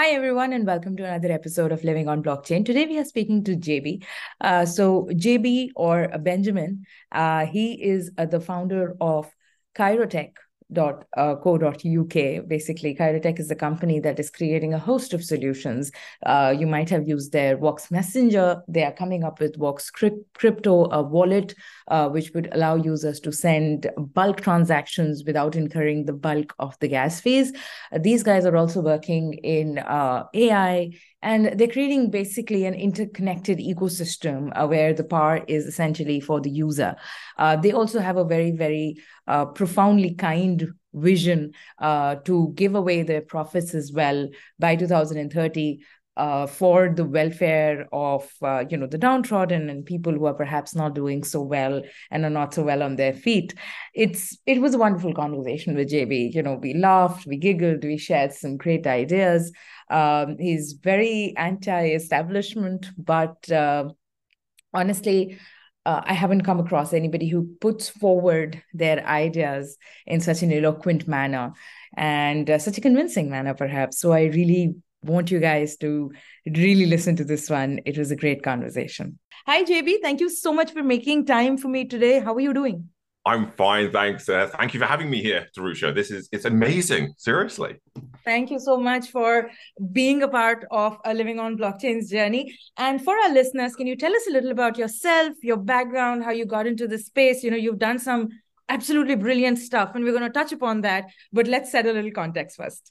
Hi, everyone, and welcome to another episode of Living on Blockchain. Today, we are speaking to JB. Uh, so, JB or Benjamin, uh, he is uh, the founder of Kryotech, co.uk. Basically, Kryotech is the company that is creating a host of solutions. Uh, you might have used their Vox Messenger. They are coming up with Vox Crypto, a wallet uh, which would allow users to send bulk transactions without incurring the bulk of the gas fees. Uh, these guys are also working in uh, AI and they're creating basically an interconnected ecosystem uh, where the power is essentially for the user. Uh, they also have a very, very uh, profoundly kind vision uh, to give away their profits as well by 2030 uh, for the welfare of uh, you know the downtrodden and people who are perhaps not doing so well and are not so well on their feet. It's it was a wonderful conversation with JB. You know, we laughed, we giggled, we shared some great ideas. Um, he's very anti-establishment, but uh, honestly. Uh, I haven't come across anybody who puts forward their ideas in such an eloquent manner and uh, such a convincing manner, perhaps. So I really want you guys to really listen to this one. It was a great conversation. Hi, JB. Thank you so much for making time for me today. How are you doing? I'm fine, thanks. Uh, thank you for having me here, Tarusha. This is it's amazing. Seriously. Thank you so much for being a part of a living on blockchain's journey. And for our listeners, can you tell us a little about yourself, your background, how you got into the space? You know, you've done some absolutely brilliant stuff, and we're going to touch upon that. But let's set a little context first.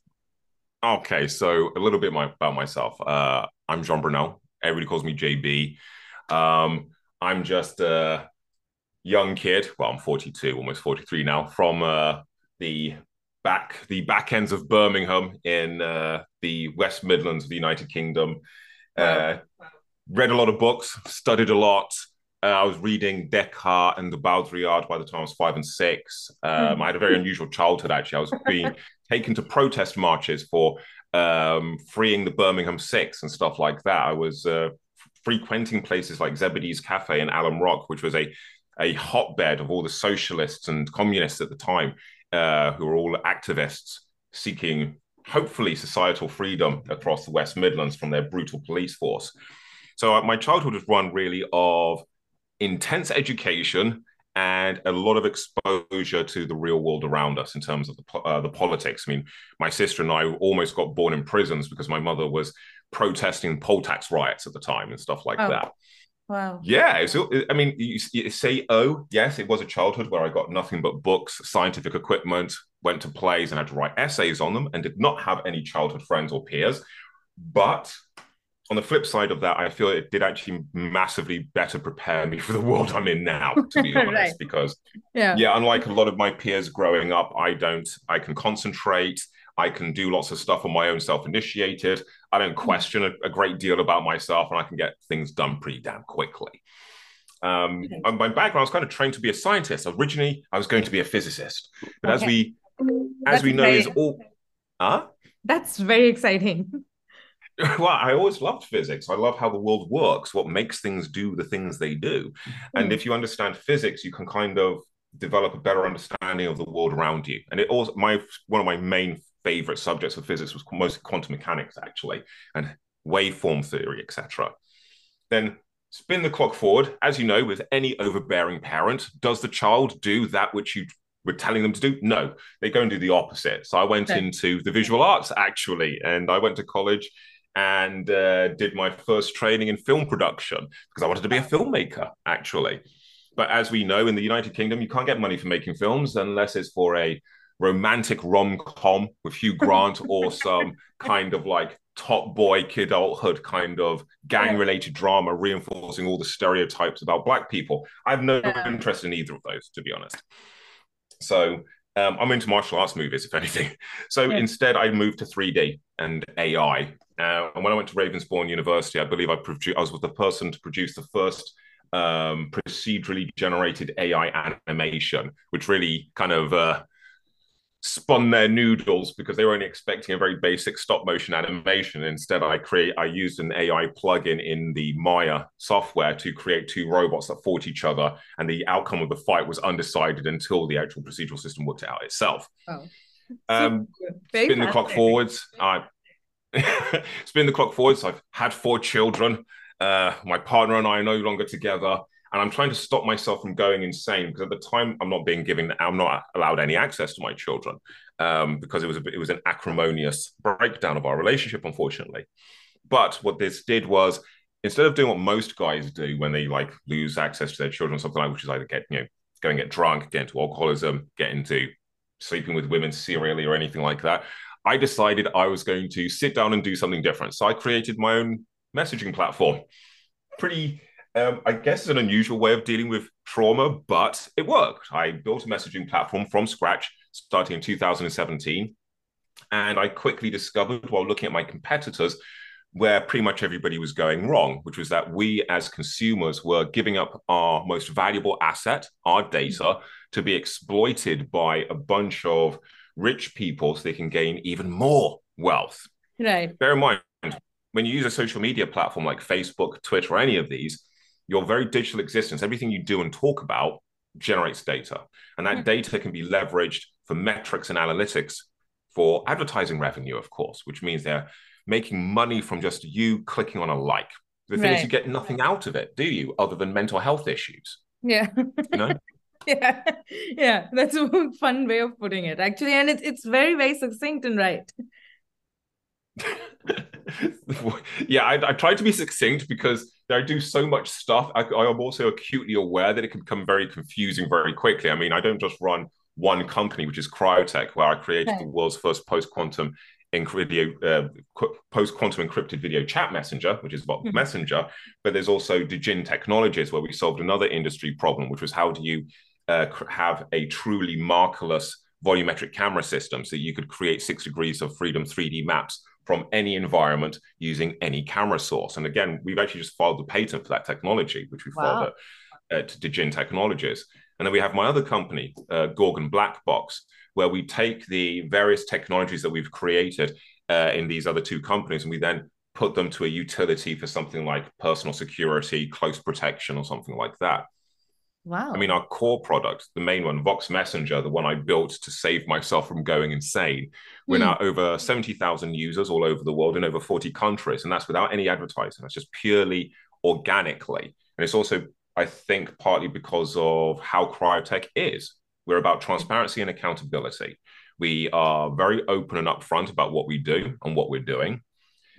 Okay, so a little bit my, about myself. Uh, I'm Jean Brunel. Everybody calls me JB. Um, I'm just a young kid. Well, I'm 42, almost 43 now. From uh, the back the back ends of Birmingham in uh, the West Midlands of the United Kingdom. Uh, read a lot of books, studied a lot. Uh, I was reading Descartes and the Baudrillard by the time I was five and six. Um. I had a very unusual childhood, actually. I was being taken to protest marches for um, freeing the Birmingham Six and stuff like that. I was uh, frequenting places like Zebedee's Cafe in Alum Rock, which was a a hotbed of all the socialists and communists at the time, uh, who were all activists seeking, hopefully, societal freedom across the West Midlands from their brutal police force. So uh, my childhood was one really of intense education and a lot of exposure to the real world around us in terms of the, uh, the politics. I mean, my sister and I almost got born in prisons because my mother was protesting poll tax riots at the time and stuff like oh. that. Wow. Yeah. So, I mean, you, you, say, oh, yes, it was a childhood where I got nothing but books, scientific equipment, went to plays and had to write essays on them and did not have any childhood friends or peers. But on the flip side of that, I feel it did actually massively better prepare me for the world I'm in now, to be honest. right. Because yeah. yeah, unlike a lot of my peers growing up, I don't I can concentrate, I can do lots of stuff on my own self-initiated. I don't mm. question a, a great deal about myself, and I can get things done pretty damn quickly. Um, okay. my background I was kind of trained to be a scientist. Originally, I was going to be a physicist, but okay. as we as That's we know, is all huh? That's very exciting. well, I always loved physics. I love how the world works, what makes things do the things they do. And hmm. if you understand physics, you can kind of develop a better understanding of the world around you. And it also my one of my main favorite subjects of physics was mostly quantum mechanics, actually, and waveform theory, etc. Then spin the clock forward. As you know, with any overbearing parent, does the child do that which you were telling them to do? No, they go and do the opposite. So I went okay. into the visual arts actually, and I went to college and uh, did my first training in film production because I wanted to be a filmmaker, actually. But as we know, in the United Kingdom, you can't get money for making films unless it's for a romantic rom com with Hugh Grant or some kind of like top boy Kidulthood kind of gang related drama reinforcing all the stereotypes about black people. I have no yeah. interest in either of those, to be honest. So um, I'm into martial arts movies, if anything. So yeah. instead, I moved to 3D and AI uh, and when I went to Ravensbourne University, I believe I, produ- I was the person to produce the first um, procedurally generated AI animation, which really kind of uh, spun their noodles because they were only expecting a very basic stop motion animation. Instead, I create I used an AI plugin in the Maya software to create two robots that fought each other, and the outcome of the fight was undecided until the actual procedural system worked it out itself. Oh. Um, spin the clock forwards. I spin the clock forward. So I've had four children. Uh, my partner and I are no longer together. And I'm trying to stop myself from going insane because at the time I'm not being given, I'm not allowed any access to my children um, because it was a, it was an acrimonious breakdown of our relationship, unfortunately. But what this did was instead of doing what most guys do when they like lose access to their children, something like which is either get you know go and get drunk, get into alcoholism, get into sleeping with women serially or anything like that. I decided I was going to sit down and do something different. So I created my own messaging platform. Pretty, um, I guess, it's an unusual way of dealing with trauma, but it worked. I built a messaging platform from scratch starting in 2017. And I quickly discovered while looking at my competitors where pretty much everybody was going wrong, which was that we as consumers were giving up our most valuable asset, our data, to be exploited by a bunch of rich people so they can gain even more wealth. Right. Bear in mind, when you use a social media platform like Facebook, Twitter, or any of these, your very digital existence, everything you do and talk about generates data. And that mm-hmm. data can be leveraged for metrics and analytics for advertising revenue, of course, which means they're making money from just you clicking on a like. The thing right. is, you get nothing out of it, do you, other than mental health issues? Yeah. You know? yeah. Yeah. That's a fun way of putting it, actually. And it's it's very, very succinct and right. yeah, I, I try to be succinct because I do so much stuff. I, I am also acutely aware that it can become very confusing very quickly. I mean, I don't just run one company, which is Kryotech, where I created the world's first post quantum video uh, post quantum encrypted video chat messenger, which is what mm-hmm. Messenger. But there's also Djinn Technologies, where we solved another industry problem, which was how do you uh, have a truly markerless volumetric camera system so you could create six degrees of freedom 3D maps from any environment using any camera source. And again, we've actually just filed the patent for that technology, which we wow. filed at, at Djinn Technologies. And then we have my other company, uh, Gorgon Black Box, where we take the various technologies that we've created uh, in these other two companies and we then put them to a utility for something like personal security, close protection, or something like that. Wow. I mean, our core product, the main one, Vox Messenger, the one I built to save myself from going insane, we're mm. now over 70,000 users all over the world in over 40 countries. And that's without any advertising. That's just purely organically. And it's also, I think, partly because of how Kryotech is. We're about transparency and accountability. We are very open and upfront about what we do and what we're doing.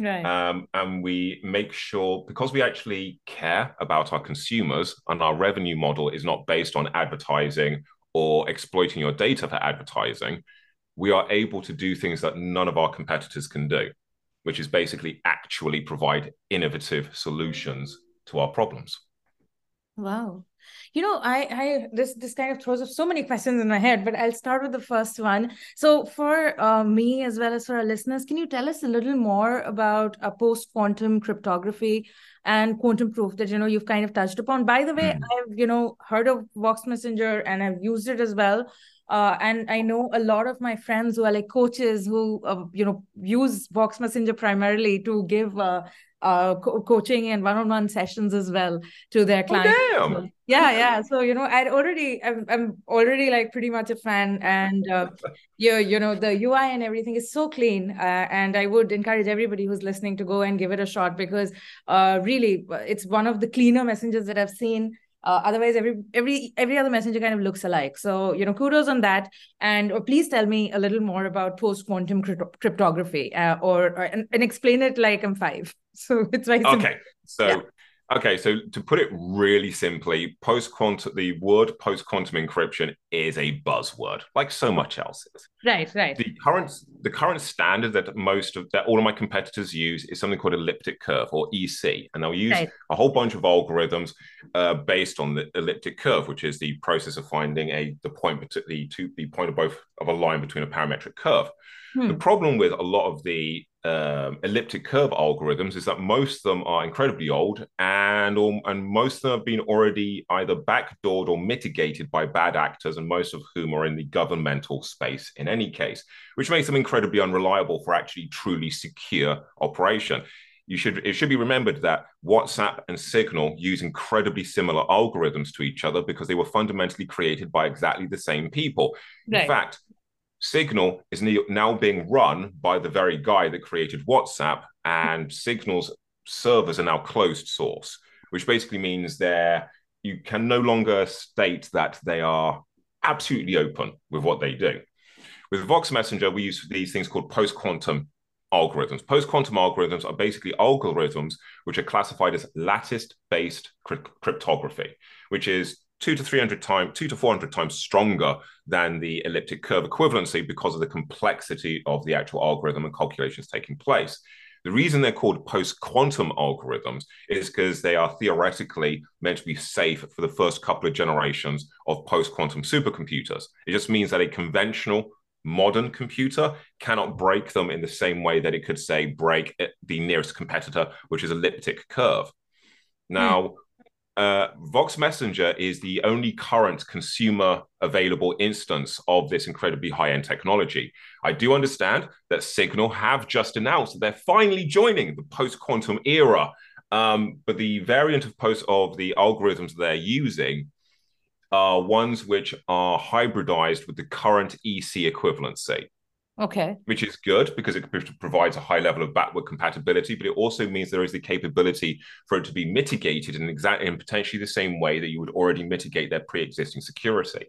Right. Um, and we make sure because we actually care about our consumers and our revenue model is not based on advertising or exploiting your data for advertising, we are able to do things that none of our competitors can do, which is basically actually provide innovative solutions to our problems. Wow. You know, I, I, this, this kind of throws up so many questions in my head, but I'll start with the first one. So, for uh, me as well as for our listeners, can you tell us a little more about a post quantum cryptography and quantum proof that you know you've kind of touched upon? By the way, mm. I've you know heard of Vox Messenger and I've used it as well. Uh, and I know a lot of my friends who are like coaches who, uh, you know, use Vox Messenger primarily to give uh, uh, co- coaching and one-on-one sessions as well to their oh, clients. Oh, damn. yeah, yeah. So you know, I'd already, I'm, I'm already like pretty much a fan, and uh, you, you know, the UI and everything is so clean, uh, and I would encourage everybody who's listening to go and give it a shot because, uh, really, it's one of the cleaner messengers that I've seen. Uh, otherwise, every every every other messenger kind of looks alike. So you know, kudos on that. And uh, please tell me a little more about post quantum cryptography, uh, or, or and, and, explain it like I'm five. So it's very simple. okay. So yeah. Okay, so to put it really simply, post quantum the word post quantum encryption is a buzzword, like so much else is. Right, right. The current the current standard that most of that all of my competitors use is something called elliptic curve or EC, and they'll use right. a whole bunch of algorithms uh, based on the elliptic curve, which is the process of finding a the point the two the point of both of a line between a parametric curve. Hmm. The problem with a lot of the um, elliptic curve algorithms is that most of them are incredibly old and and most of them have been already either backdoored or mitigated by bad actors and most of whom are in the governmental space in any case which makes them incredibly unreliable for actually truly secure operation you should it should be remembered that WhatsApp and Signal use incredibly similar algorithms to each other because they were fundamentally created by exactly the same people. Right. In fact, Signal is now being run by the very guy that created WhatsApp, and Signal's servers are now closed source, which basically means they're you can no longer state that they are absolutely open with what they do. With Vox Messenger, we use these things called post quantum algorithms. Post quantum algorithms are basically algorithms which are classified as lattice based cryptography, which is two to 300 times, two to 400 times stronger than the elliptic curve equivalency because of the complexity of the actual algorithm and calculations taking place. The reason they're called post quantum algorithms is because they are theoretically meant to be safe for the first couple of generations of post quantum supercomputers. It just means that a conventional modern computer cannot break them in the same way that it could, say, break the nearest competitor, which is elliptic curve. Now, mm. Uh, Vox Messenger is the only current consumer available instance of this incredibly high end technology. I do understand that Signal have just announced that they're finally joining the post quantum era. Um, but the variant of post of the algorithms they're using are ones which are hybridized with the current EC equivalency. Okay. Which is good because it provides a high level of backward compatibility, but it also means there is the capability for it to be mitigated in exactly in potentially the same way that you would already mitigate their pre-existing security.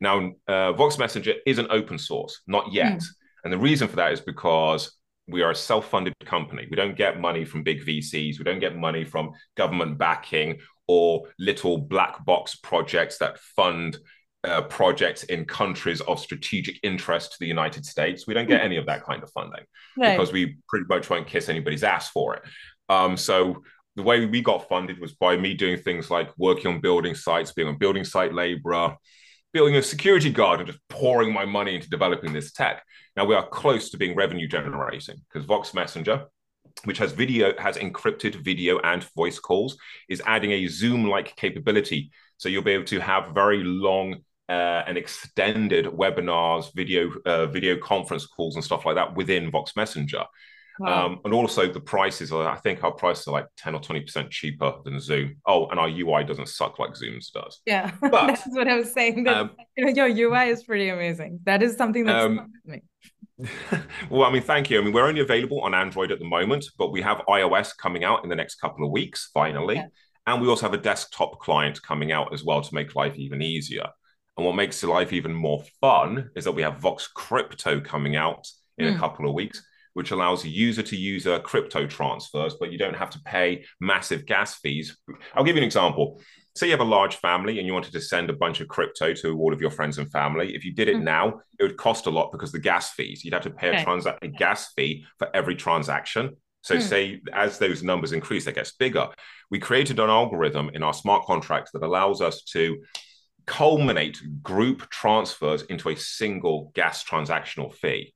Now, uh, Vox Messenger is an open source, not yet. Mm. And the reason for that is because we are a self-funded company. We don't get money from big VCs. We don't get money from government backing or little black box projects that fund uh, projects in countries of strategic interest to the United States. We don't get any of that kind of funding right. because we pretty much won't kiss anybody's ass for it. Um, so the way we got funded was by me doing things like working on building sites, being a building site laborer, building a security guard, and just pouring my money into developing this tech. Now we are close to being revenue generating because Vox Messenger which has video has encrypted video and voice calls is adding a zoom like capability so you'll be able to have very long uh, and extended webinars video uh, video conference calls and stuff like that within vox messenger wow. um, and also the prices are i think our prices are like 10 or 20% cheaper than zoom oh and our ui doesn't suck like zoom's does yeah but, that's what i was saying that, um, you know, your ui is pretty amazing that is something that's um, me well, I mean, thank you. I mean, we're only available on Android at the moment, but we have iOS coming out in the next couple of weeks, finally. Yeah. And we also have a desktop client coming out as well to make life even easier. And what makes life even more fun is that we have Vox Crypto coming out in mm. a hmm. couple of weeks, which allows user to user crypto transfers, but you don't have to pay massive gas fees. I'll give you an example say you have a large family and you wanted to send a bunch of crypto to all of your friends and family if you did it mm-hmm. now it would cost a lot because the gas fees you'd have to pay a, transa- a gas fee for every transaction so mm. say as those numbers increase it gets bigger we created an algorithm in our smart contracts that allows us to culminate group transfers into a single gas transactional fee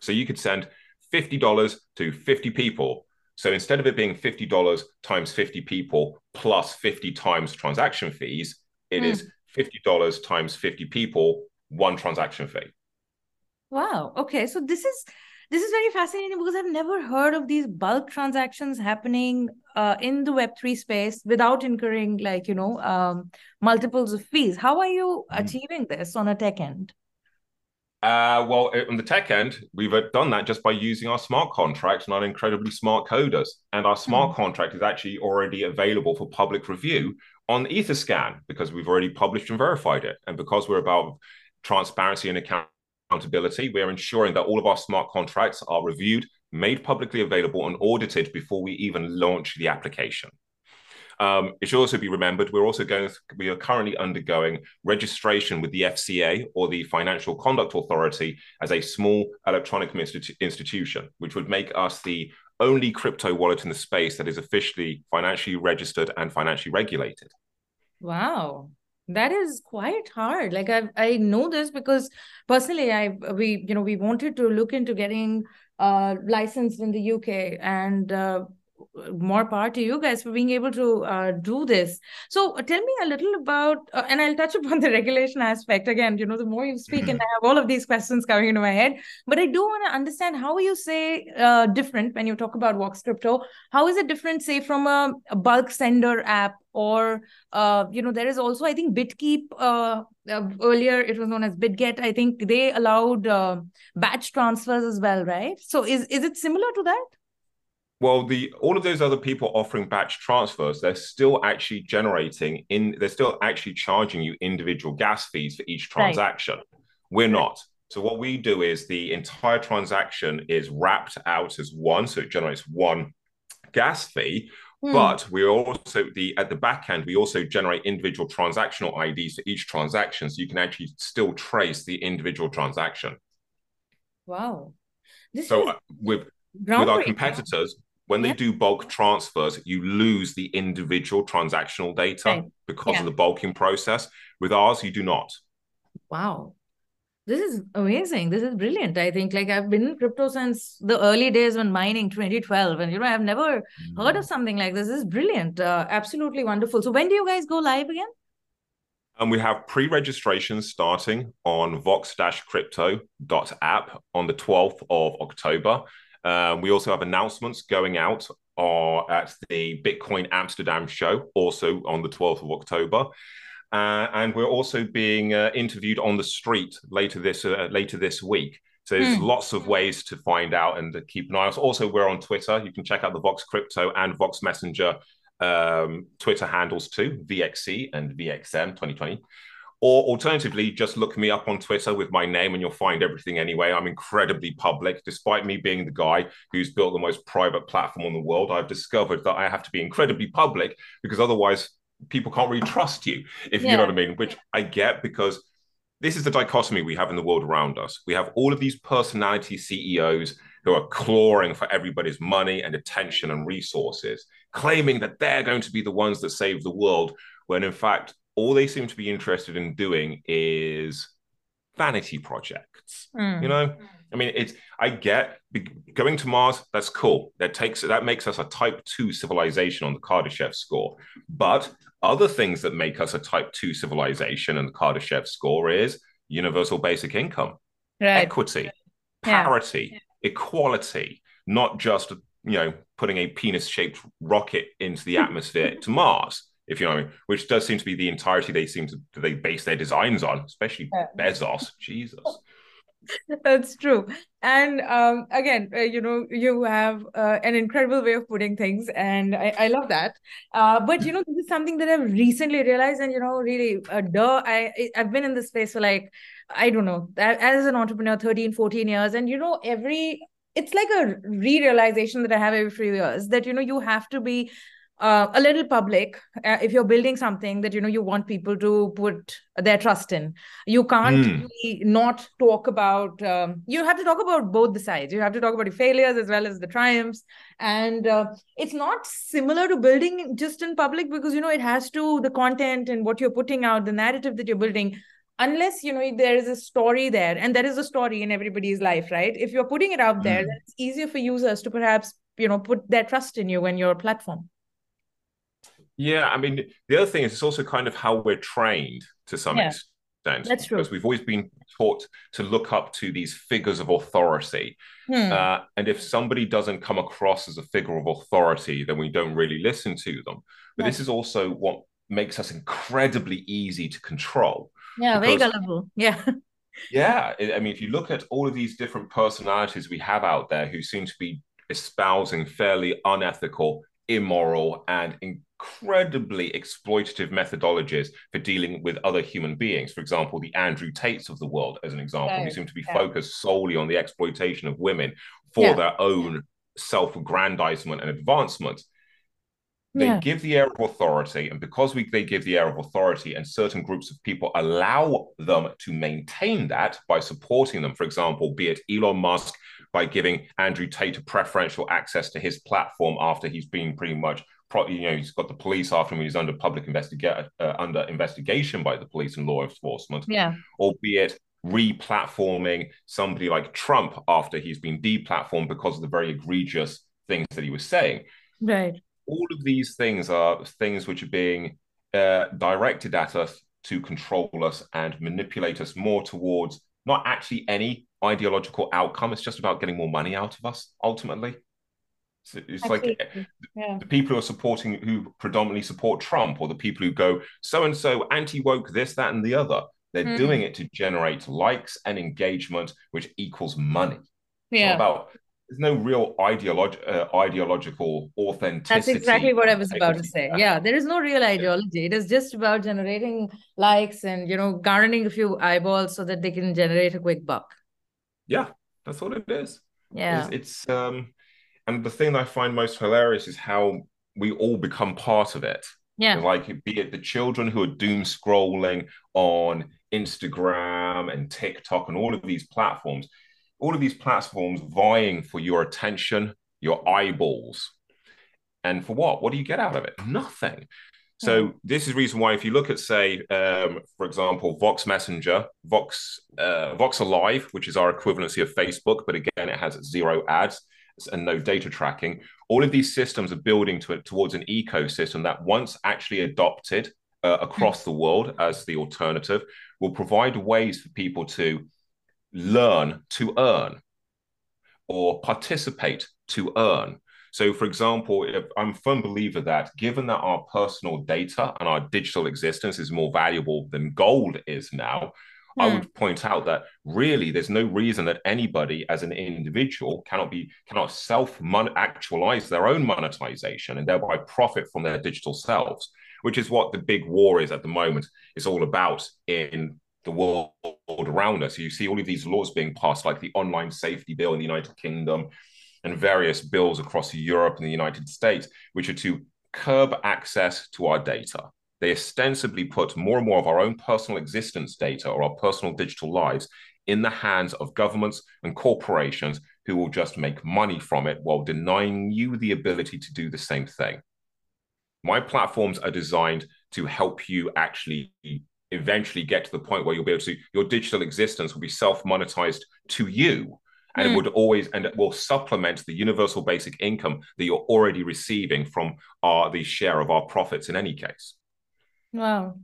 so you could send $50 to 50 people so instead of it being $50 times 50 people plus 50 times transaction fees, it mm. is $50 times 50 people, one transaction fee. Wow. Okay. So this is this is very fascinating because I've never heard of these bulk transactions happening uh, in the Web3 space without incurring like, you know, um, multiples of fees. How are you mm. achieving this on a tech end? Uh, well, on the tech end, we've uh, done that just by using our smart contracts and our incredibly smart coders. And our smart mm-hmm. contract is actually already available for public review on Etherscan because we've already published and verified it. And because we're about transparency and accountability, we're ensuring that all of our smart contracts are reviewed, made publicly available, and audited before we even launch the application. Um, it should also be remembered we're also going we are currently undergoing registration with the FCA or the Financial Conduct Authority as a small electronic institu- institution, which would make us the only crypto wallet in the space that is officially financially registered and financially regulated. Wow that is quite hard. Like i i know this because personally i we you know we wanted to look into getting uh licensed in the uk and uh, more power to you guys for being able to uh, do this. So uh, tell me a little about, uh, and I'll touch upon the regulation aspect again. You know, the more you speak, and I have all of these questions coming into my head. But I do want to understand how you say uh, different when you talk about Vox Crypto. How is it different, say, from a, a bulk sender app, or uh, you know, there is also I think Bitkeep. Uh, earlier, it was known as BitGet. I think they allowed batch transfers as well, right? So is is it similar to that? Well the all of those other people offering batch transfers they're still actually generating in they're still actually charging you individual gas fees for each transaction. Right. we're not. So what we do is the entire transaction is wrapped out as one so it generates one gas fee. Hmm. but we also the at the back end we also generate individual transactional ids for each transaction so you can actually still trace the individual transaction. Wow. This so is- uh, with with our competitors when yep. they do bulk transfers, you lose the individual transactional data right. because yeah. of the bulking process. With ours, you do not. Wow. This is amazing. This is brilliant. I think like I've been in crypto since the early days when mining 2012. And you know, I've never mm. heard of something like this. This is brilliant. Uh, absolutely wonderful. So when do you guys go live again? And we have pre-registration starting on vox-crypto.app on the 12th of October. Um, we also have announcements going out uh, at the Bitcoin Amsterdam show, also on the 12th of October. Uh, and we're also being uh, interviewed on the street later this uh, later this week. So there's mm. lots of ways to find out and to keep an eye on. Also, we're on Twitter. You can check out the Vox Crypto and Vox Messenger um, Twitter handles too, VXC and VXM 2020. Or alternatively, just look me up on Twitter with my name and you'll find everything anyway. I'm incredibly public. Despite me being the guy who's built the most private platform in the world, I've discovered that I have to be incredibly public because otherwise people can't really trust you, if yeah. you know what I mean, which I get because this is the dichotomy we have in the world around us. We have all of these personality CEOs who are clawing for everybody's money and attention and resources, claiming that they're going to be the ones that save the world, when in fact, all they seem to be interested in doing is vanity projects. Mm. You know, I mean, it's I get going to Mars. That's cool. That takes that makes us a Type Two civilization on the Kardashev score. But other things that make us a Type Two civilization and the Kardashev score is universal basic income, right. equity, parity, yeah. equality, not just you know putting a penis-shaped rocket into the atmosphere to Mars if you know what I mean, which does seem to be the entirety they seem to they base their designs on, especially yeah. Bezos. Jesus. That's true. And um, again, uh, you know, you have uh, an incredible way of putting things, and I, I love that. Uh, but you know, this is something that I've recently realized, and you know, really, uh, duh, I I've been in this space for like I don't know, as an entrepreneur, 13, 14 years, and you know, every it's like a re-realization that I have every few years that you know you have to be uh, a little public uh, if you're building something that you know you want people to put their trust in. You can't mm. really not talk about um, you have to talk about both the sides. You have to talk about your failures as well as the triumphs. And uh, it's not similar to building just in public because you know it has to the content and what you're putting out the narrative that you're building unless you know there is a story there. And there is a story in everybody's life right? If you're putting it out there mm. then it's easier for users to perhaps you know put their trust in you and your platform yeah, I mean, the other thing is it's also kind of how we're trained to some yeah, extent. That's true. Because we've always been taught to look up to these figures of authority. Hmm. Uh, and if somebody doesn't come across as a figure of authority, then we don't really listen to them. But yeah. this is also what makes us incredibly easy to control. Yeah, very gullible. Yeah. yeah. I mean, if you look at all of these different personalities we have out there who seem to be espousing fairly unethical, immoral, and incredibly exploitative methodologies for dealing with other human beings. For example, the Andrew Tates of the world, as an example, who oh, seem to be yeah. focused solely on the exploitation of women for yeah. their own self aggrandizement and advancement. They yeah. give the air of authority, and because we, they give the air of authority, and certain groups of people allow them to maintain that by supporting them, for example, be it Elon Musk by giving Andrew Tate preferential access to his platform after he's been pretty much you know he's got the police after him he's under public investigation uh, under investigation by the police and law enforcement yeah albeit re-platforming somebody like trump after he's been deplatformed because of the very egregious things that he was saying Right. All of these things are things which are being uh, directed at us to control us and manipulate us more towards not actually any ideological outcome. It's just about getting more money out of us ultimately. So it's like yeah. the people who are supporting, who predominantly support Trump, or the people who go so and so anti woke, this, that, and the other. They're mm. doing it to generate likes and engagement, which equals money. Yeah. about there's no real ideology, uh, ideological authenticity. That's exactly what I was about to say. Yeah, there is no real ideology. It is just about generating likes and you know garnering a few eyeballs so that they can generate a quick buck. Yeah, that's what it is. Yeah, it's, it's um, and the thing that I find most hilarious is how we all become part of it. Yeah, like be it the children who are doom scrolling on Instagram and TikTok and all of these platforms all of these platforms vying for your attention, your eyeballs. And for what? What do you get out of it? Nothing. So this is the reason why, if you look at, say, um, for example, Vox Messenger, Vox uh, Vox Alive, which is our equivalency of Facebook, but again, it has zero ads and no data tracking. All of these systems are building to, towards an ecosystem that, once actually adopted uh, across the world as the alternative, will provide ways for people to learn to earn or participate to earn. So, for example, I'm a firm believer that given that our personal data and our digital existence is more valuable than gold is now, mm. I hmm. would point out that really there's no reason that anybody as an individual cannot be cannot self actualize their own monetization and thereby profit from their digital selves, which is what the big war is at the moment. It's all about in the world around us. You see all of these laws being passed, like the online safety bill in the United Kingdom and various bills across Europe and the United States, which are to curb access to our data. They ostensibly put more and more of our own personal existence data or our personal digital lives in the hands of governments and corporations who will just make money from it while denying you the ability to do the same thing. My platforms are designed to help you actually eventually get to the point where you'll be able to your digital existence will be self-monetized to you and it hmm. would always and it will supplement the universal basic income that you're already receiving from our the share of our profits in any case wow.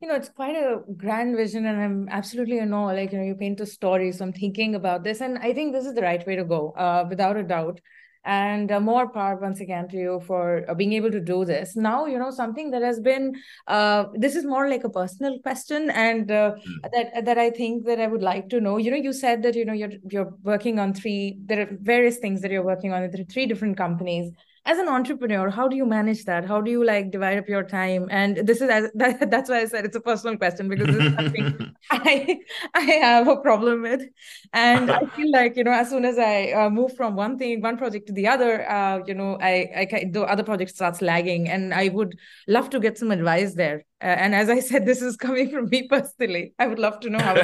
You know it's quite a grand vision and i'm absolutely in awe like you know you paint a story so i'm thinking about this and i think this is the right way to go uh, without a doubt. And uh, more power once again to you for uh, being able to do this. Now you know something that has been uh, this is more like a personal question and uh, mm. that that i think that i would like to know. You know you said that you know you're you're working on three there are various things that you're working on there are three different companies as an entrepreneur how do you manage that? How do you like divide up your time? And this is as, that, that's why i said it's a personal question because this is something i i have a problem with. And i feel like you know as soon as i uh, move from one thing one project to the other uh, you know i i the other project starts lagging and i would love to get some advice there. Uh, and as i said this is coming from me personally. I would love to know how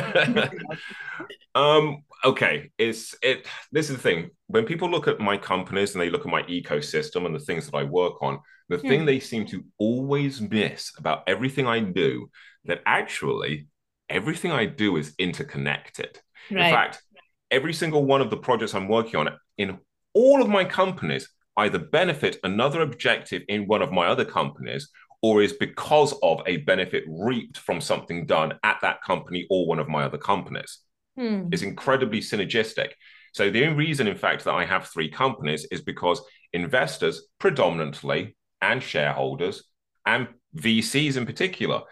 um okay it's it this is the thing when people look at my companies and they look at my ecosystem and the things that i work on the yeah. thing hmm. they seem to always miss about everything i do that actually everything i do is interconnected right. in fact every single one of the projects i'm working on in all of my companies either benefit another objective in one of my other companies or is because of a benefit reaped from something done at that company or one of my other companies hmm. is incredibly synergistic. So the only reason, in fact, that I have three companies is because investors predominantly and shareholders and VCs in particular,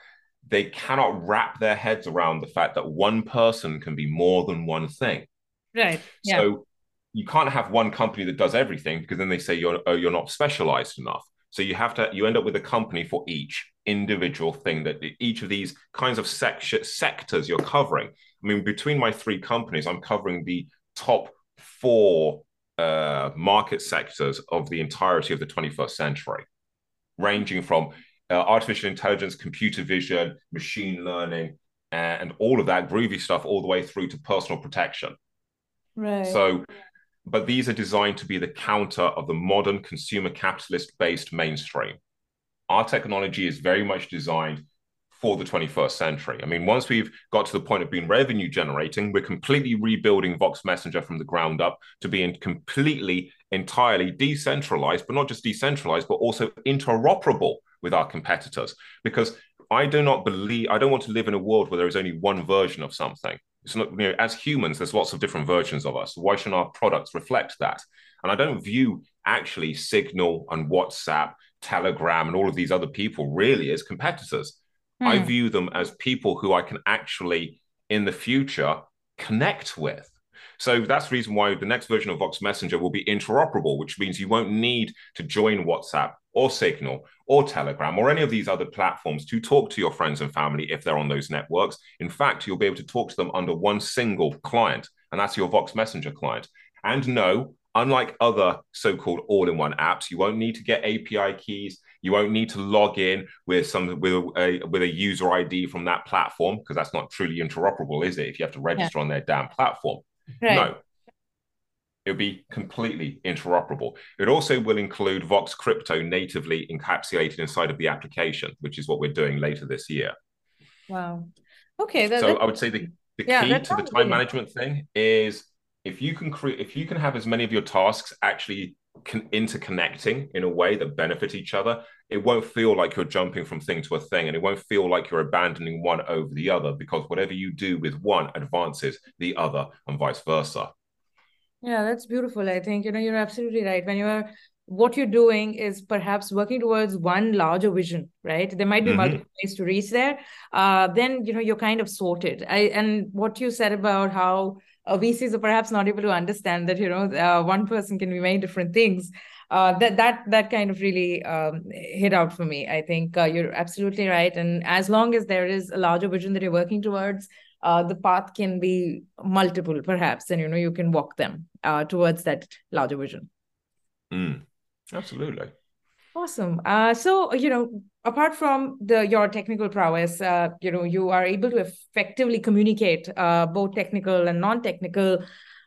they cannot wrap their heads around the fact that one person can be more than one thing. Right. Yeah. So you can't have one company that does everything because then they say you're oh, you're not specialized enough. So you have to you end up with a company for each individual thing that each of these kinds of sec- sectors you're covering. I mean, between my three companies, I'm covering the top four uh, market sectors of the entirety of the 21st century, ranging from uh, artificial intelligence, computer vision, machine learning, and all of that groovy stuff, all the way through to personal protection. Right. So, but these are designed to be the counter of the modern consumer capitalist based mainstream. Our technology is very much designed for the 21st century. I mean, once we've got to the point of being revenue generating, we're completely rebuilding Vox Messenger from the ground up to being completely entirely decentralized, but not just decentralized, but also interoperable with our competitors. Because I do not believe, I don't want to live in a world where there is only one version of something. It's not, you know, as humans, there's lots of different versions of us. Why shouldn't our products reflect that? And I don't view actually Signal and WhatsApp, Telegram, and all of these other people really as competitors. Hmm. I view them as people who I can actually, in the future, connect with. So that's the reason why the next version of Vox Messenger will be interoperable, which means you won't need to join WhatsApp or Signal or Telegram or any of these other platforms to talk to your friends and family if they're on those networks. In fact, you'll be able to talk to them under one single client, and that's your Vox Messenger client. And no, unlike other so-called all-in-one apps, you won't need to get API keys. You won't need to log in with some with a with a user ID from that platform because that's not truly interoperable, is it? If you have to register yeah. on their damn platform, right. no, it'll be completely interoperable. It also will include Vox Crypto natively encapsulated inside of the application, which is what we're doing later this year. Wow. Okay. That, so that, I would say the, the yeah, key to the time management thing is if you can create if you can have as many of your tasks actually con- interconnecting in a way that benefit each other, it won't feel like you're jumping from thing to a thing, and it won't feel like you're abandoning one over the other because whatever you do with one advances the other, and vice versa. Yeah, that's beautiful. I think, you know, you're absolutely right. When you're what you're doing is perhaps working towards one larger vision, right? There might be mm-hmm. multiple ways to reach there. Uh, then, you know, you're kind of sorted. I, and what you said about how uh, VCs are perhaps not able to understand that, you know, uh, one person can be many different things. Uh, that that that kind of really um, hit out for me. I think uh, you're absolutely right. And as long as there is a larger vision that you're working towards, uh, the path can be multiple perhaps and you know you can walk them uh, towards that larger vision mm, absolutely awesome uh, so you know apart from the your technical prowess uh, you know you are able to effectively communicate uh, both technical and non-technical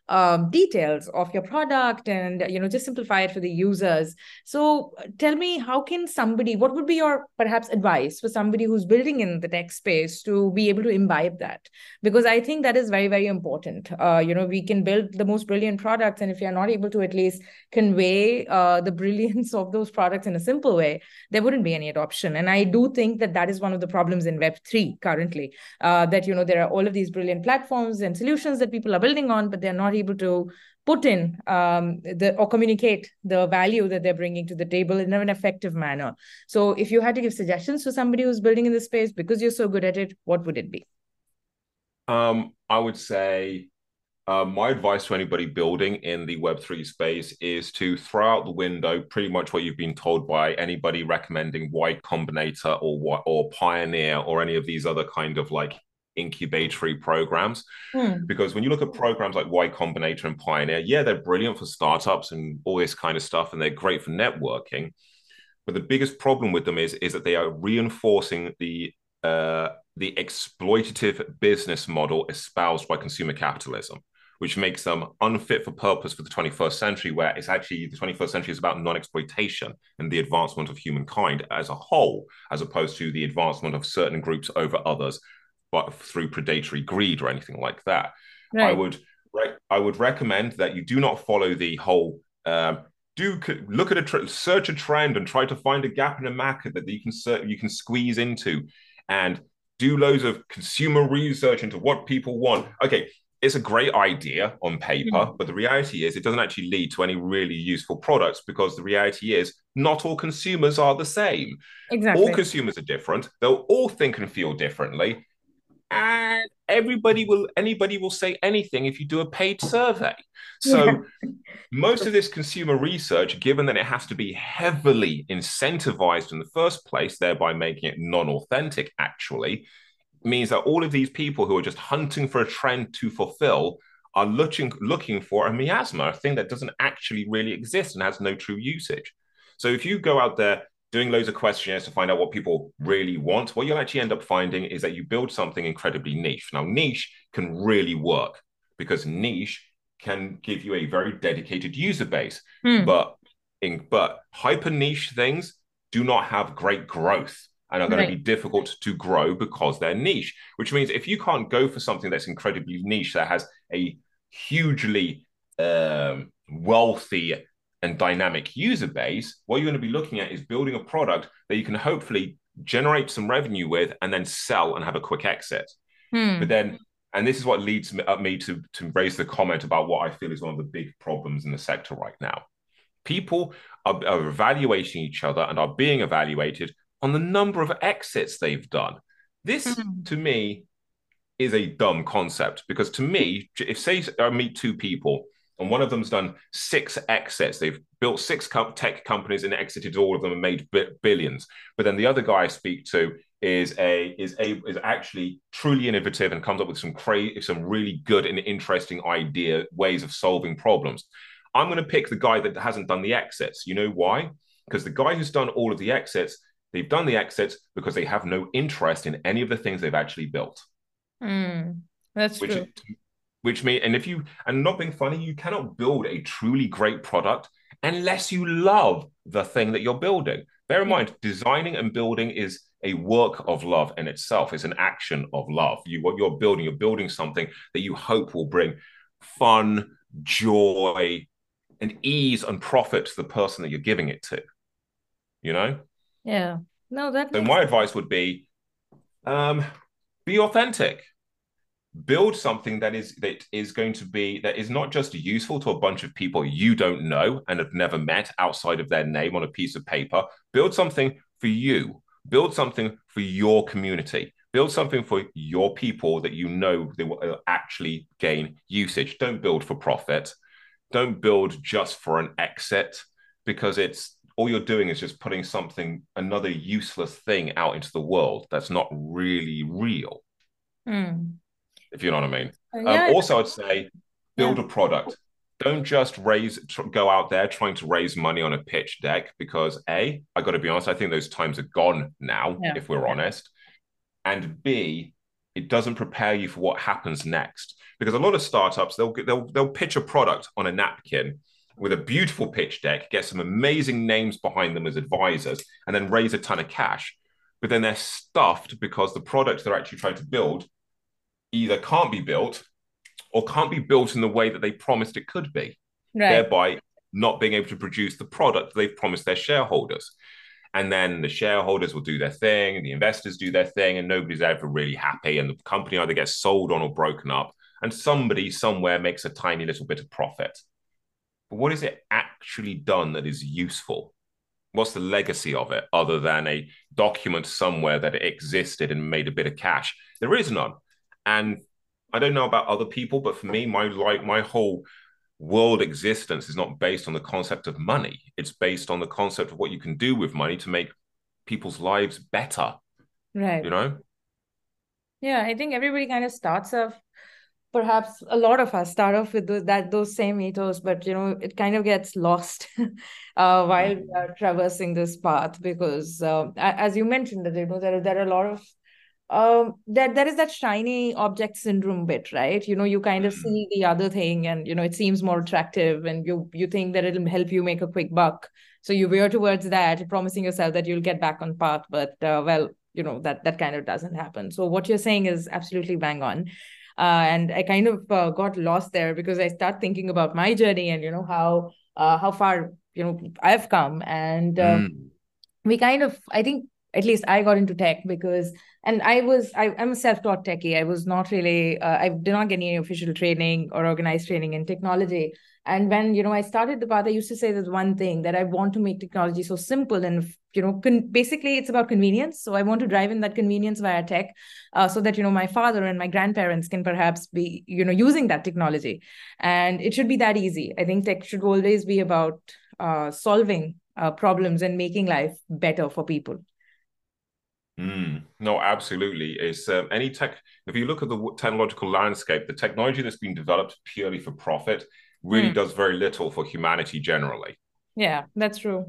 um, details of your product and you know just simplify it for the users. So tell me how can somebody what would be your perhaps advice for somebody who's building in the tech space to be able to imbibe that? Because i think that is very very important. Uh, you know we can build the most brilliant products and if you're not able to at least convey uh, the brilliance of those products in a simple way there wouldn't be any adoption. And i do think that that is one of the problems in web3 currently uh, that you know there are all of these brilliant platforms and solutions that people are building on but they're not able to put in um, the or communicate the value that they're bringing to the table in an effective manner. So, if you had to give suggestions to somebody who's building in this space because you're so good at it, what would it be? Um, I would say uh, my advice to anybody building in the Web3 space is to throw out the window pretty much what you've been told by anybody recommending Y Combinator or or Pioneer or any of these other kind of like incubatory programs. Hmm. Because when you look at programs like Y Combinator and Pioneer, yeah, they're brilliant for startups and all this kind of stuff, and they're great for networking. But the biggest problem with them is, is that they are reinforcing the uh, the exploitative business model espoused by consumer capitalism, which makes them unfit for purpose for the 21st century, where it's actually the 21st century is about non exploitation and the advancement of humankind as a whole, as opposed to the advancement of certain groups over others, but through predatory greed or anything like that. Right. I would I would recommend that you do not follow the whole um, do look at a tr- search a trend and try to find a gap in a market that you can you can squeeze into and do loads of consumer research into what people want. Okay, it's a great idea on paper, mm-hmm. but the reality is it doesn't actually lead to any really useful products because the reality is not all consumers are the same. Exactly. All consumers are different. They'll all think and feel differently and everybody will anybody will say anything if you do a paid survey so yeah. most of this consumer research given that it has to be heavily incentivized in the first place thereby making it non-authentic actually means that all of these people who are just hunting for a trend to fulfill are looking looking for a miasma a thing that doesn't actually really exist and has no true usage so if you go out there doing loads of questionnaires to find out what people really want, what you'll actually end up finding is that you build something incredibly niche. Now, niche can really work because niche can give you a very dedicated user base, hmm. but in but hyper niche things do not have great growth and are going right. to be difficult to grow because they're niche. Which means if you can't go for something that's incredibly niche that has a hugely um, wealthy and dynamic user base, what you're going to be looking at is building a product that you can hopefully generate some revenue with and then sell and have a quick exit. Hmm. But then, and this is what leads me, uh, me to, to raise the comment about what I feel is one of the big problems in the sector right now. People are, are evaluating each other and are being evaluated on the number of exits they've done. This, hmm. to me, is a dumb concept because to me, if say I meet two people and one of them's done six exits. They've built six tech companies and exited all of them and made billions. But then the other guy I speak to is a is a is actually truly innovative and comes up with some crazy, some really good and interesting idea ways of solving problems. I'm going to pick the guy that hasn't done the exits. You know why? Because the guy who's done all of the exits, they've done the exits because they have no interest in any of the things they've actually built. Mm, that's which true which means and if you and not being funny you cannot build a truly great product unless you love the thing that you're building. Bear in mind designing and building is a work of love in itself. It's an action of love. You what you're building you're building something that you hope will bring fun joy and ease and profit to the person that you're giving it to you know? Yeah. No that so my advice would be um be authentic build something that is that is going to be that is not just useful to a bunch of people you don't know and have never met outside of their name on a piece of paper. Build something for you. Build something for your community. Build something for your people that you know they will uh, actually gain usage. Don't build for profit. Don't build just for an exit because it's all you're doing is just putting something another useless thing out into the world that's not really real. Mm if you know what I mean. Uh, yeah. Um, also, I'd say build yeah. a product. Don't just raise, tr- go out there trying to raise money on a pitch deck because A, I got to be honest, I think those times are gone now, yeah. if we're honest. And B, it doesn't prepare you for what happens next. Because a lot of startups, they'll, they'll, they'll pitch a product on a napkin with a beautiful pitch deck, get some amazing names behind them as advisors, and then raise a ton of cash. But then they're stuffed because the product they're actually trying to build either can't be built or can't be built in the way that they promised it could be, right. thereby not being able to produce the product they've promised their shareholders. And then the shareholders will do their thing, the investors do their thing, and nobody's ever really happy. And the company either gets sold on or broken up, and somebody somewhere makes a tiny little bit of profit. But what is it actually done that is useful? What's the legacy of it other than a document somewhere that it existed and made a bit of cash? There is none. And I don't know about other people, but for me, my like my whole world existence is not based on the concept of money. It's based on the concept of what you can do with money to make people's lives better. Right. You know? Yeah, I think everybody kind of starts off perhaps a lot of us start off with those, that those same ethos but you know it kind of gets lost uh, while we are traversing this path because uh, as you mentioned that you know there, there are a lot of um there there is that shiny object syndrome bit right? You know you kind of mm-hmm. see the other thing and you know it seems more attractive and you you think that it'll help you make a quick buck. So you veer towards that promising yourself that you'll get back on path but uh, well you know that that kind of doesn't happen. So what you're saying is absolutely bang on. Uh, and i kind of uh, got lost there because i start thinking about my journey and you know how uh, how far you know i've come. And um, mm. we kind of i think at least I got into tech because, and I was, I, am a self-taught techie. I was not really, uh, I did not get any official training or organized training in technology. And when, you know, I started the path, I used to say there's one thing that I want to make technology so simple and, you know, con- basically it's about convenience. So I want to drive in that convenience via tech uh, so that, you know, my father and my grandparents can perhaps be, you know, using that technology. And it should be that easy. I think tech should always be about uh, solving uh, problems and making life better for people. Mm, no, absolutely. It's um, any tech. If you look at the technological landscape, the technology that's been developed purely for profit really mm. does very little for humanity generally. Yeah, that's true.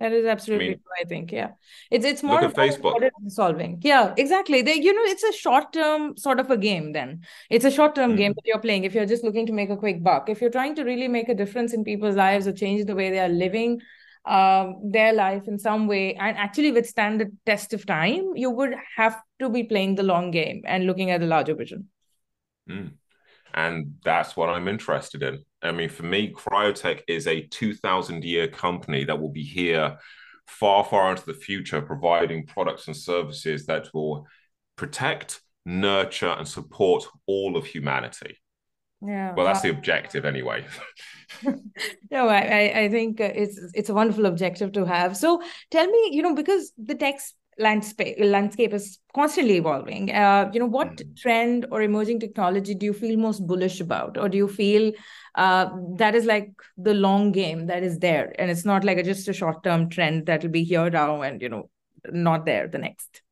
That is absolutely I mean, true. I think, yeah, it's it's more look at Facebook solving. Yeah, exactly. They, you know, it's a short term sort of a game. Then it's a short term mm. game that you're playing. If you're just looking to make a quick buck, if you're trying to really make a difference in people's lives or change the way they are living, um, their life in some way and actually withstand the test of time, you would have to be playing the long game and looking at the larger vision. Mm. And that's what I'm interested in. I mean, for me, Kryotech is a 2,000 year company that will be here far, far into the future, providing products and services that will protect, nurture, and support all of humanity. Yeah. Well, that's the objective anyway. no, I, I think it's it's a wonderful objective to have. So tell me, you know, because the text landscape landscape is constantly evolving. Uh, you know, what mm. trend or emerging technology do you feel most bullish about, or do you feel uh, that is like the long game that is there, and it's not like a, just a short term trend that will be here now and you know not there the next.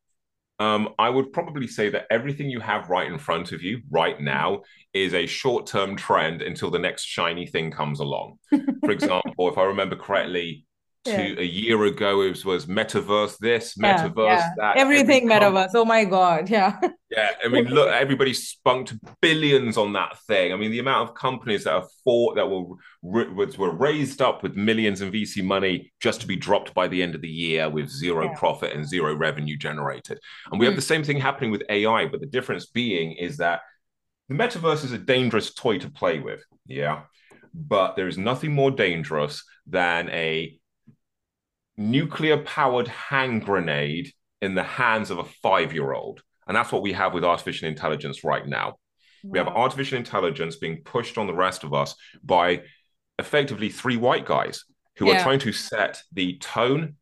Um, I would probably say that everything you have right in front of you right now is a short term trend until the next shiny thing comes along. For example, if I remember correctly, to yeah. a year ago it was, was metaverse this metaverse yeah, yeah. that everything Every metaverse oh my god yeah yeah i mean look everybody spunked billions on that thing i mean the amount of companies that are fought that were were raised up with millions in vc money just to be dropped by the end of the year with zero profit and zero revenue generated and we mm. have the same thing happening with ai but the difference being is that the metaverse is a dangerous toy to play with yeah but there is nothing more dangerous than a nuclear powered hand grenade in the hands of a five year old. And that's what we have with artificial intelligence right now. Wow. We have artificial intelligence being pushed on the rest of us by effectively three white guys who yeah. are trying to set the tone,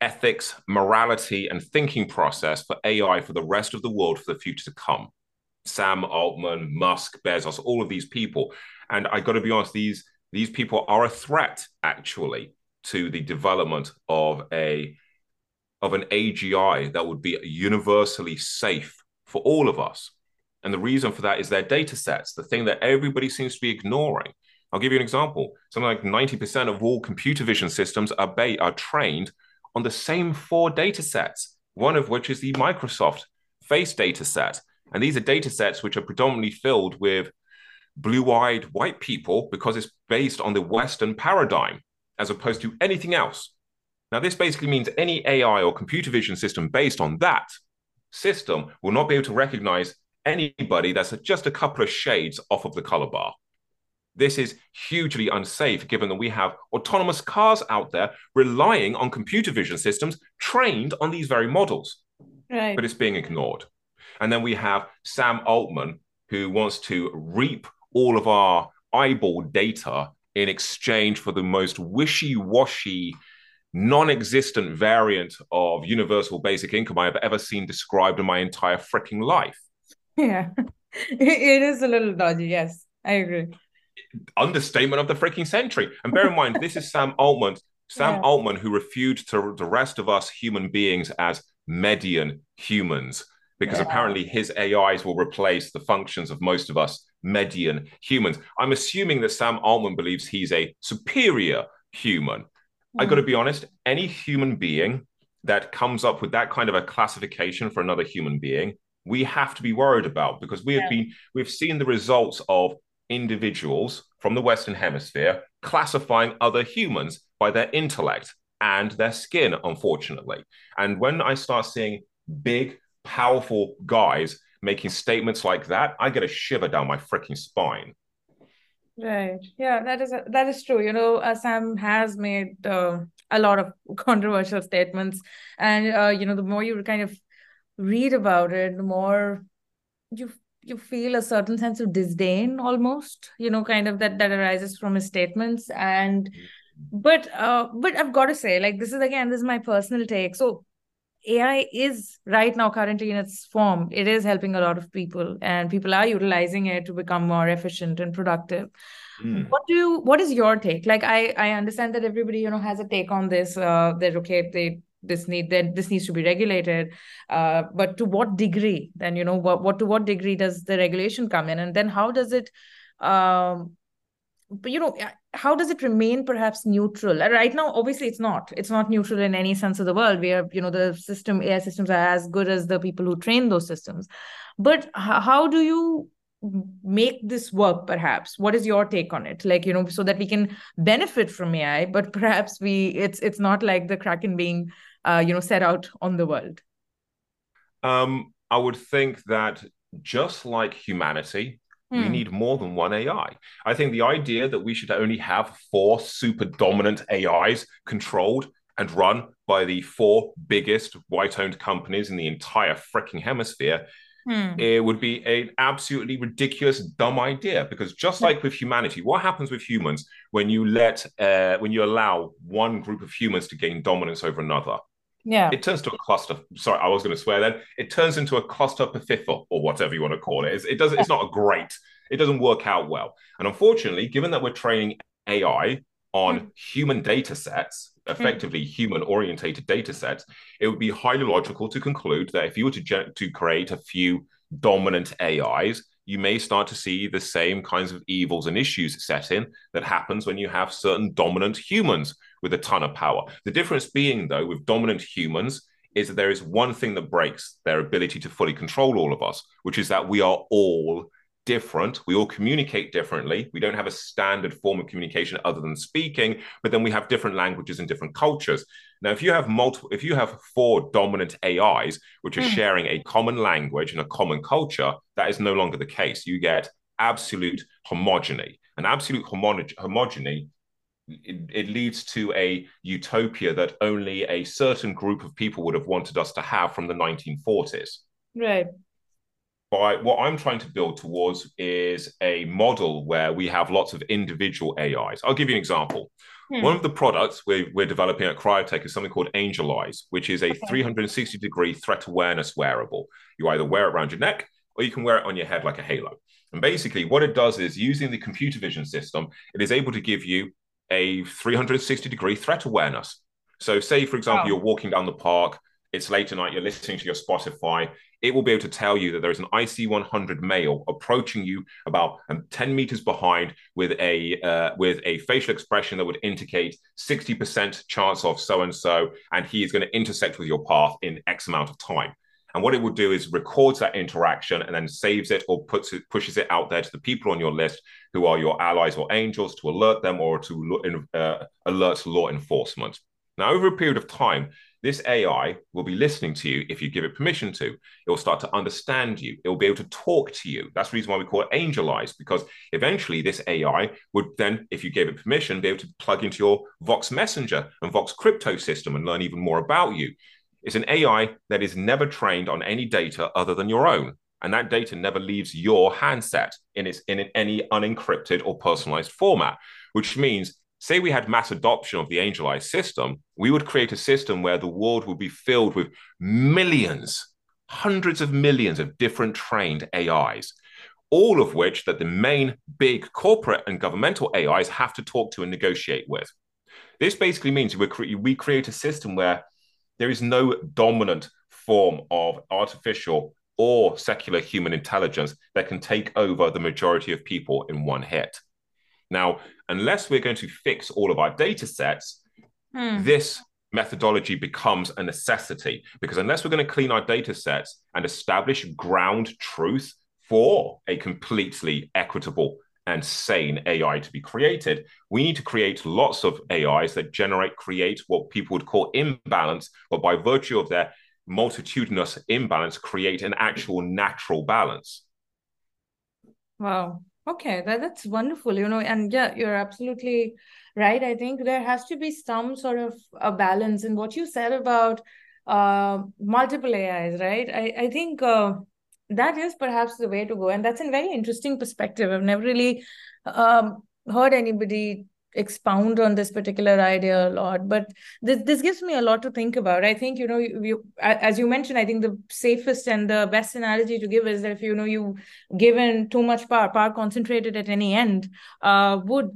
ethics, morality, and thinking process for AI for the rest of the world for the future to come. Sam Altman, Musk, Bezos, all of these people. And I got to be honest, these these people are a threat actually to the development of a of an AGI that would be universally safe for all of us. And the reason for that is their data sets, the thing that everybody seems to be ignoring. I'll give you an example. Something like 90% of all computer vision systems are, ba- are trained on the same four data sets, one of which is the Microsoft face data set. And these are data sets which are predominantly filled with blue eyed white people because it's based on the Western paradigm as opposed to anything else. Now, this basically means any AI or computer vision system based on that system will not be able to recognize anybody that's just a couple of shades off of the color bar. This is hugely unsafe given that we have autonomous cars out there relying on computer vision systems trained on these very models. Right. But it's being ignored. And then we have Sam Altman, who wants to reap all of our eyeball data in exchange for the most wishy-washy non-existent variant of universal basic income I've ever seen described in my entire freaking life. Yeah. it is a little dodgy, yes. I agree. Understatement of the freaking century. And bear in mind, this is Sam Altman, Sam yeah. Altman, who referred to the rest of us human beings as median humans, because yeah. apparently his AIs will replace the functions of most of us median humans. I'm assuming that Sam Altman believes he's a superior human. Mm. I got to be honest, any human being that comes up with that kind of a classification for another human being, we have to be worried about because we have yeah. been we've seen the results of individuals from the western hemisphere classifying other humans by their intellect and their skin unfortunately. And when I start seeing big powerful guys making statements like that, I get a shiver down my freaking spine. Right. Yeah, that is that is true. You know, uh, Sam has made uh, a lot of controversial statements, and uh, you know, the more you kind of read about it, the more you you feel a certain sense of disdain, almost. You know, kind of that that arises from his statements, and but uh, but I've got to say, like, this is again, this is my personal take. So AI is right now currently in its form. It is helping a lot of people, and people are utilizing it to become more efficient and productive. Mm. What do you, what is your take? Like I I understand that everybody you know has a take on this. Uh, that okay, they this need that this needs to be regulated, uh, but to what degree? Then you know what what to what degree does the regulation come in, and then how does it um but you know how does it remain perhaps neutral? Uh, right now obviously it's not. It's not neutral in any sense of the world. Where you know the system ai systems are as good as the people who train those systems. But how do you make this work perhaps? What is your take on it? Like you know so that we can benefit from ai but perhaps we it's it's not like the kraken being uh, you know set out on the world. Um i would think that just like humanity We Hmm. need more than one AI. I think the idea that we should only have four super dominant AIs controlled and run by the four biggest white owned companies in the entire freaking hemisphere Hmm. it would be an absolutely ridiculous, dumb idea. Because just like with humanity, what happens with humans when you let, uh, when you allow one group of humans to gain dominance over another? Yeah. It turns to a cluster. Sorry, I was going to swear then. It turns into a cluster perfiffer or whatever you want to call it. It's, it doesn't. It's not a great. It doesn't work out well. And unfortunately, given that we're training AI on Mm. human data sets, effectively human orientated data sets, it would be highly logical to conclude that if you were to, to create a few dominant AIs, you may start to see the same kinds of evils and issues set in that happens when you have certain dominant humans with a ton of power. The difference being, though, with dominant humans is that there is one thing that breaks their ability to fully control all of us, which is that we are all different. We all communicate differently. We don't have a standard form of communication other than speaking, but then we have different languages and different cultures. Now, if you have multiple, if you have four dominant AIs which are Mm. sharing a common language and a common culture, that is no longer the case. You get absolute homogeny. And absolute homo- homogeny it, it leads to a utopia that only a certain group of people would have wanted us to have from the 1940s Right. by what I'm trying to build towards is a model where we have lots of individual AIs. I'll give you an example. Hmm. One of the products we're, we're developing at Kryotech is something called Angel Eyes, which is a Okay. 360 degree threat awareness wearable. You either wear it around your neck or you can wear it on your head like a halo. And basically, what it does is using the computer vision system, it is able to give you a 360 degree threat awareness. So, say, for example, Wow. you're walking down the park, it's late at night, you're listening to your Spotify, it will be able to tell you that there is an IC 100 male approaching you about um, 10 meters behind with a uh, with a facial expression that would indicate 60% chance of so and so, and he is going to intersect with your path in X amount of time. And what it will do is records that interaction and then saves it or puts it pushes it out there to the people on your list who are your allies or angels to alert them or to uh, alert law enforcement. Now, over a period of time, this AI will be listening to you if you give it permission to. It will start to understand you. It will be able to talk to you. That's the reason why we call it angel eyes, because eventually this AI would then, if you gave it permission, be able to plug into your Vox Messenger and Vox crypto system and learn even more about you. It's an AI that is never trained on any data other than your own. And that data never leaves your handset in its in any unencrypted or personalized format, which means say we had mass adoption of the Angel Eyes system, we would create a system where the world would be filled with millions, hundreds of millions of different trained AIs, all of which that the main big corporate and governmental AIs have to talk to and negotiate with. This basically means we create a system where there is no dominant form of artificial or secular human intelligence that can take over the majority of people in one hit. Now, unless we're going to fix all of our data sets, Hmm. this methodology becomes a necessity because unless we're going to clean our data sets and establish ground truth for a completely equitable and sane AI to be created, we need to create lots of AIs that generate, create what people would call imbalance, but by virtue of their multitudinous imbalance, create an actual natural balance. Wow. Okay, that, that's wonderful, you know, and yeah, you're absolutely right. I think there has to be some sort of a balance in what you said about uh, multiple AIs, right? I, I think uh, that is perhaps the way to go. And that's a very interesting perspective. I've never really um, heard anybody expound on this particular idea a lot but this this gives me a lot to think about i think you know you, you as you mentioned i think the safest and the best analogy to give is that if you know you given too much power power concentrated at any end uh would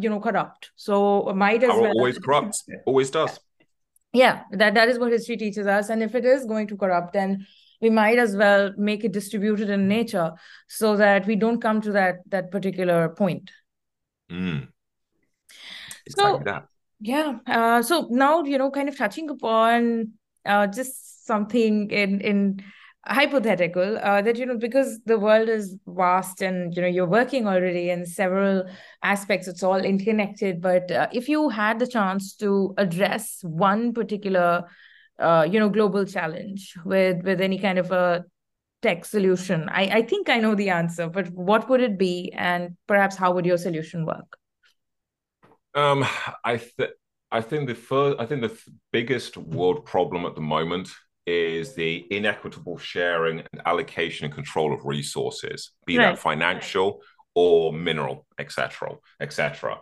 you know corrupt so might as Power well always corrupts always does yeah that that is what history teaches us and if it is going to corrupt then we might as well make it distributed in nature so that we don't come to that that particular point Mm. So- Exactly that. Yeah. Uh, so now, you know, kind of touching upon uh, just something in in hypothetical uh, that you know because the world is vast and you know you're working already in several aspects it's all interconnected but uh, if you had the chance to address one particular uh, you know global challenge with with any kind of a tech solution? I, I think I know the answer, but what would it be? And perhaps how would your solution work? Um, I think I think the first, I think the biggest world problem at the moment is the inequitable sharing and allocation and control of resources, be right. that financial or mineral, etc., etc.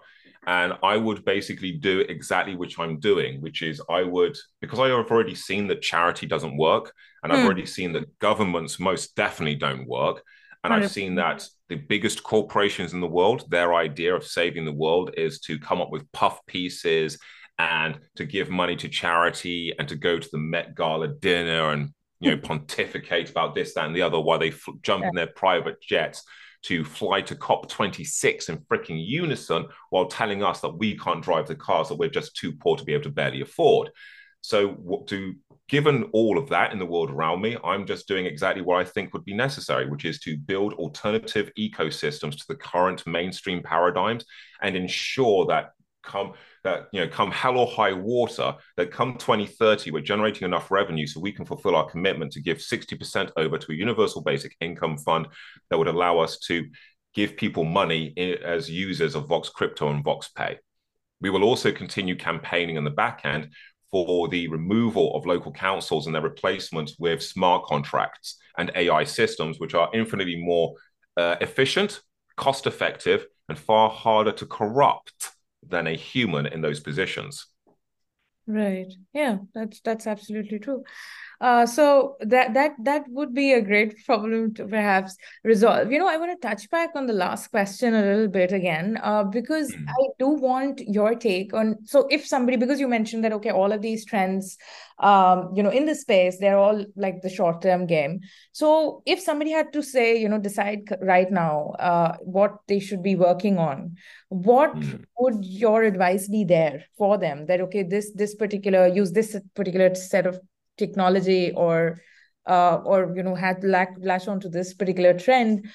And I would basically do exactly which I'm doing, which is I would, because I have already seen that charity doesn't work, and I've hmm. already seen that governments most definitely don't work. And I've seen that the biggest corporations in the world, their idea of saving the world is to come up with puff pieces and to give money to charity and to go to the Met Gala dinner and you know pontificate about this, that, and the other while they f- jump yeah. in their private jets to fly to COP26 in freaking unison while telling us that we can't drive the cars that we're just too poor to be able to barely afford. So, to given all of that in the world around me, I'm just doing exactly what I think would be necessary, which is to build alternative ecosystems to the current mainstream paradigms and ensure that come that you know come hell or high water that come 2030 we're generating enough revenue so we can fulfill our commitment to give 60% over to a universal basic income fund that would allow us to give people money as users of vox crypto and vox pay. We will also continue campaigning in the back end for the removal of local councils and their replacement with smart contracts and ai systems which are infinitely more uh, efficient cost effective and far harder to corrupt than a human in those positions. Right. Yeah, that's that's absolutely true. Uh, so that that that would be a great problem to perhaps resolve. You know, I want to touch back on the last question a little bit again, uh, because mm. I do want your take on. So, if somebody, because you mentioned that, okay, all of these trends, um, you know, in the space, they're all like the short term game. So, if somebody had to say, you know, decide right now uh, what they should be working on, what mm. would your advice be there for them? That okay, this this particular use this particular set of technology or uh, or you know had lack lash onto this particular trend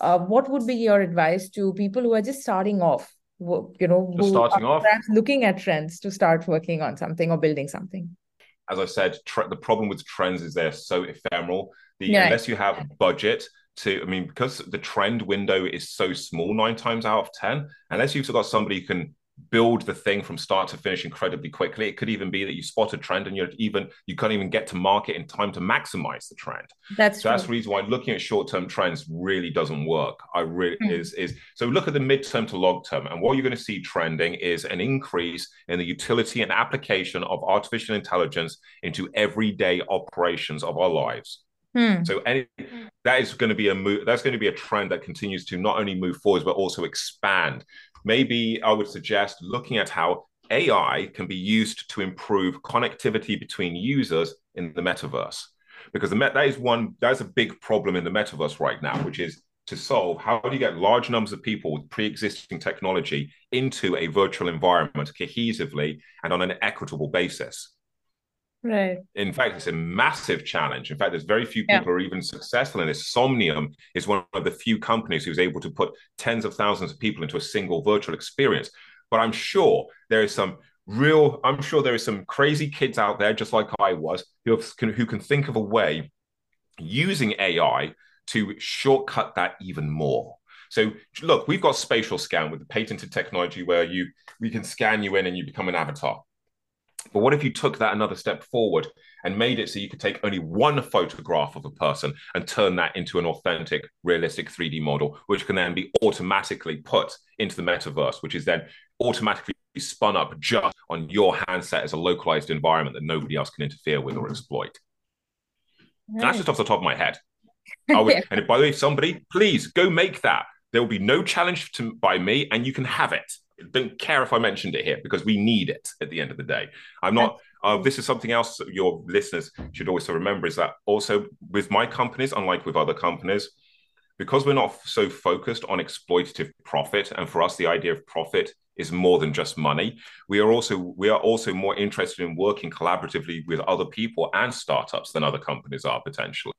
uh, what would be your advice to people who are just starting off? You know just starting off? looking at trends to start working on something or building something. As i said the problem with trends is they're so ephemeral. The, yeah. unless you have budget to i mean because the trend window is so small nine times out of ten unless you've got somebody who can build the thing from start to finish incredibly quickly. It could even be that you spot a trend and you're even you can't even get to market in time to maximize the trend. That's so true. that's the reason why looking at short-term trends really doesn't work. I really mm. is is so look at the mid-term to long-term, and what you're going to see trending is an increase in the utility and application of artificial intelligence into everyday operations of our lives. Hmm. So any, that is going to be a move. That's going to be a trend that continues to not only move forwards but also expand maybe I would suggest looking at how AI can be used to improve connectivity between users in the metaverse. Because the met- that is one that is a big problem in the metaverse right now, which is to solve how do you get large numbers of people with pre-existing technology into a virtual environment cohesively and on an equitable basis. Right. In fact, it's a massive challenge. In fact, there's very few people yeah. who are even successful in this. Somnium is one of the few companies who's able to put tens of thousands of people into a single virtual experience. But I'm sure there is some real, I'm sure there is some crazy kids out there, just like I was, who can, who can think of a way using AI to shortcut that even more. So look, we've got spatial scan with the patented technology where you we can scan you in and you become an avatar. But what if you took that another step forward and made it so you could take only one photograph of a person and turn that into an authentic, realistic 3D model, which can then be automatically put into the metaverse, which is then automatically spun up just on your handset as a localized environment that nobody else can interfere with or exploit. Right. That's just off the top of my head. I would, and by the way, somebody, please go make that. There will be no challenge to, by me, and you can have it don't care if I mentioned it here because we need it at the end of the day. I'm not. Uh, this is something else your listeners should also remember is that also with my companies, unlike with other companies, because we're not so focused on exploitative profit, and for us the idea of profit is more than just money. We are also we are also more interested in working collaboratively with other people and startups than other companies are potentially.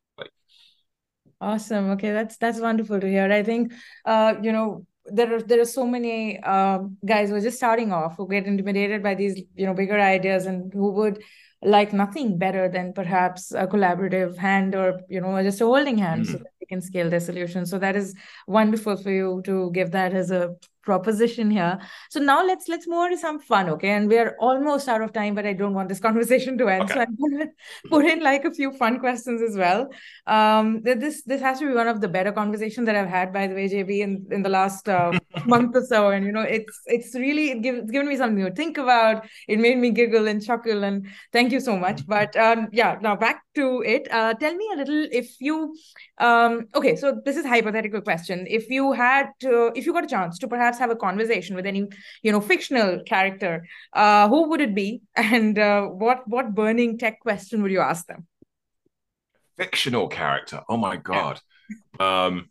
Awesome. Okay, that's that's wonderful to hear. I think uh, you know there are there are so many uh, guys who are just starting off who get intimidated by these you know bigger ideas and who would like nothing better than perhaps a collaborative hand or you know just a holding hand mm-hmm. so that they can scale their solution so that is wonderful for you to give that as a proposition here. So now let's let's move on to some fun, okay? And we are almost out of time, but I don't want this conversation to end. Okay. So I'm gonna put in like a few fun questions as well. Um, this this has to be one of the better conversations that I've had, by the way, JB, in, in the last uh, month or so. And you know, it's it's really it give, it's given me something to think about. It made me giggle and chuckle, and thank you so much. But um, yeah, now back to it. Uh, tell me a little if you um okay, so this is hypothetical question. If you had to, if you got a chance to perhaps have a conversation with any you know fictional character uh, who would it be and uh, what what burning tech question would you ask them fictional character oh my god yeah. um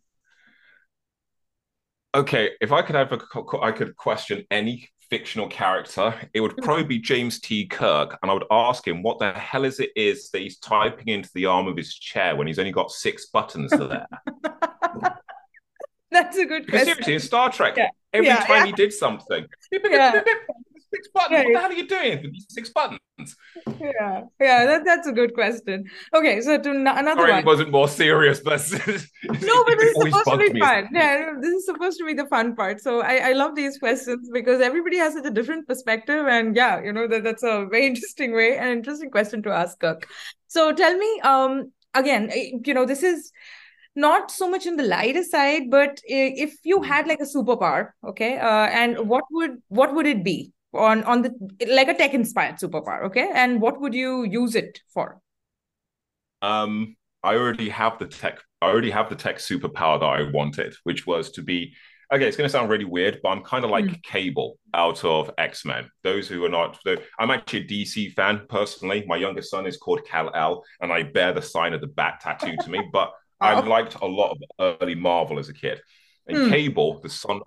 okay if i could have a i could question any fictional character it would mm-hmm. probably be james t kirk and i would ask him what the hell is it is that he's typing into the arm of his chair when he's only got six buttons there That's a good question. Seriously, in Star Trek, yeah. every yeah, time yeah. he did something, yeah. six buttons. What the hell are you doing with these six buttons? Yeah, yeah, that, that's a good question. Okay, so to n- another Sorry, one. it wasn't more serious, but no, but this is supposed to be fun. Yeah, this is supposed to be the fun part. So I, I love these questions because everybody has such a different perspective, and yeah, you know that that's a very interesting way and interesting question to ask Kirk. So tell me, um, again, eh, you know, this is not so much in the lighter side but if you hmm. had like a superpower okay uh, and what would what would it be on on the like a tech inspired superpower okay and what would you use it for um i already have the tech i already have the tech superpower that i wanted which was to be okay it's going to sound really weird but i'm kind of like mm. cable out of x-men those who are not i'm actually a dc fan personally my youngest son is called kal-el and i bear the sign of the bat tattooed to me but I liked a lot of early Marvel as a kid. And hmm. Cable, the son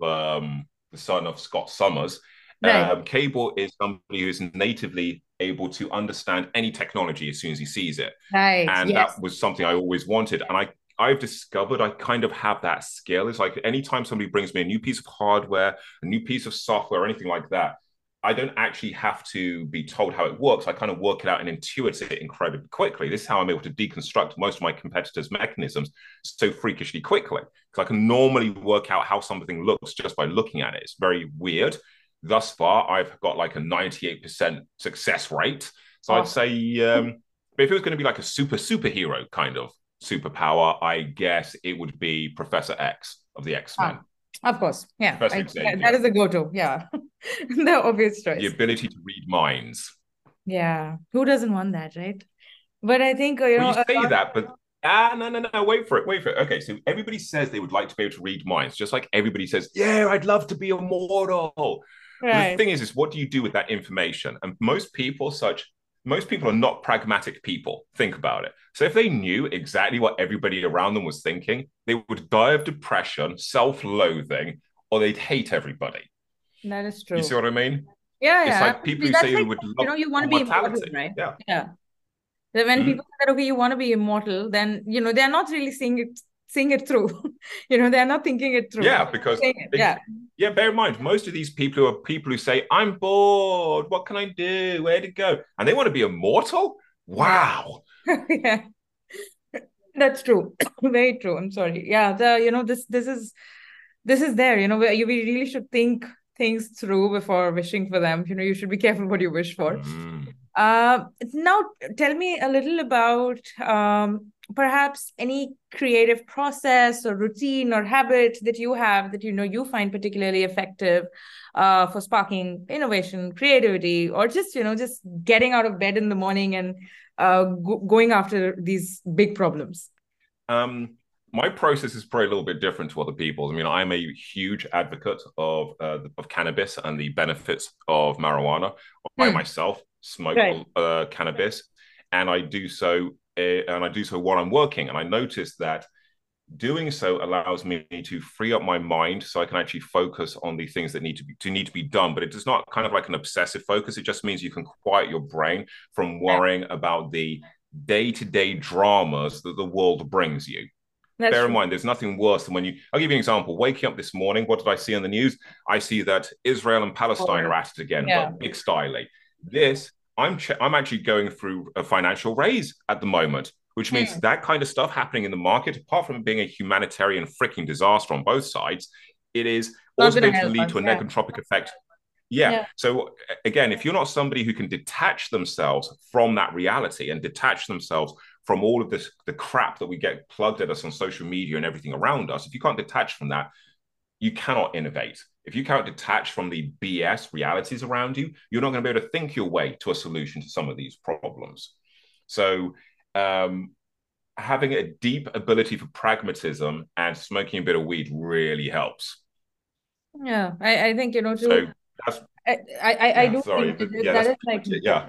of um, the son of Scott Summers, right. um, Cable is somebody who is natively able to understand any technology as soon as he sees it. Right. And yes. that was something I always wanted. And I I've discovered I kind of have that skill. It's like anytime somebody brings me a new piece of hardware, a new piece of software, anything like that, I don't actually have to be told how it works. I kind of work it out and intuit it incredibly quickly. This is how I'm able to deconstruct most of my competitors' mechanisms so freakishly quickly. Because I can normally work out how something looks just by looking at it. It's very weird. Thus far, I've got like a 98% success rate. So oh. I'd say, um, but if it was going to be like a super superhero kind of superpower, I guess it would be Professor X of the X Men. Of course, yeah, I, that is a go-to. Yeah, the obvious choice. The ability to read minds. Yeah, who doesn't want that, right? But I think uh, you well, know you say that, but ah, no, no, no, wait for it, wait for it. Okay, so everybody says they would like to be able to read minds, just like everybody says, yeah, I'd love to be immortal. Right. The thing is, is what do you do with that information? And most people, such most people are not pragmatic people. Think about it. So if they knew exactly what everybody around them was thinking, they would die of depression, self-loathing, or they'd hate everybody. That is true. You see what I mean? Yeah, yeah. It's like people who say like, would you know you want to be immortal, right? Yeah, yeah. when mm-hmm. people say okay, you want to be immortal, then you know they're not really seeing it seeing it through. you know, they're not thinking it through. Yeah, because yeah. Yeah, bear in mind, most of these people who are people who say, I'm bored, what can I do? Where to go? And they want to be immortal? Wow. yeah. That's true. Very true. I'm sorry. Yeah, the you know, this this is this is there, you know, you we really should think things through before wishing for them. You know, you should be careful what you wish for. Mm. Uh, now, tell me a little about um, perhaps any creative process or routine or habit that you have that you know you find particularly effective uh, for sparking innovation, creativity, or just you know just getting out of bed in the morning and uh, go- going after these big problems. Um, my process is probably a little bit different to other people's. I mean, I'm a huge advocate of uh, of cannabis and the benefits of marijuana. I hmm. myself smoke right. uh, cannabis, and I do so and I do so while I'm working. And I noticed that doing so allows me to free up my mind so I can actually focus on the things that need to be to need to be done. But it does not kind of like an obsessive focus. It just means you can quiet your brain from worrying about the day-to-day dramas that the world brings you. That's Bear in mind, there's nothing worse than when you. I'll give you an example. Waking up this morning, what did I see on the news? I see that Israel and Palestine oh, are at it again, yeah. but big styly. This I'm ch- I'm actually going through a financial raise at the moment, which means Hmm. that kind of stuff happening in the market, apart from being a humanitarian freaking disaster on both sides, it is Not also going to lead to a yeah. negentropic effect. Yeah. Yeah. So again, if you're not somebody who can detach themselves from that reality and detach themselves from all of this the crap that we get plugged at us on social media and everything around us, if you can't detach from that, you cannot innovate. If you can't detach from the BS realities around you, you're not going to be able to think your way to a solution to some of these problems. So, um, having a deep ability for pragmatism and smoking a bit of weed really helps. Yeah, I, I think, you know, to So that's I, I, I I yeah, do sorry, think but that yeah, that's like. Yeah,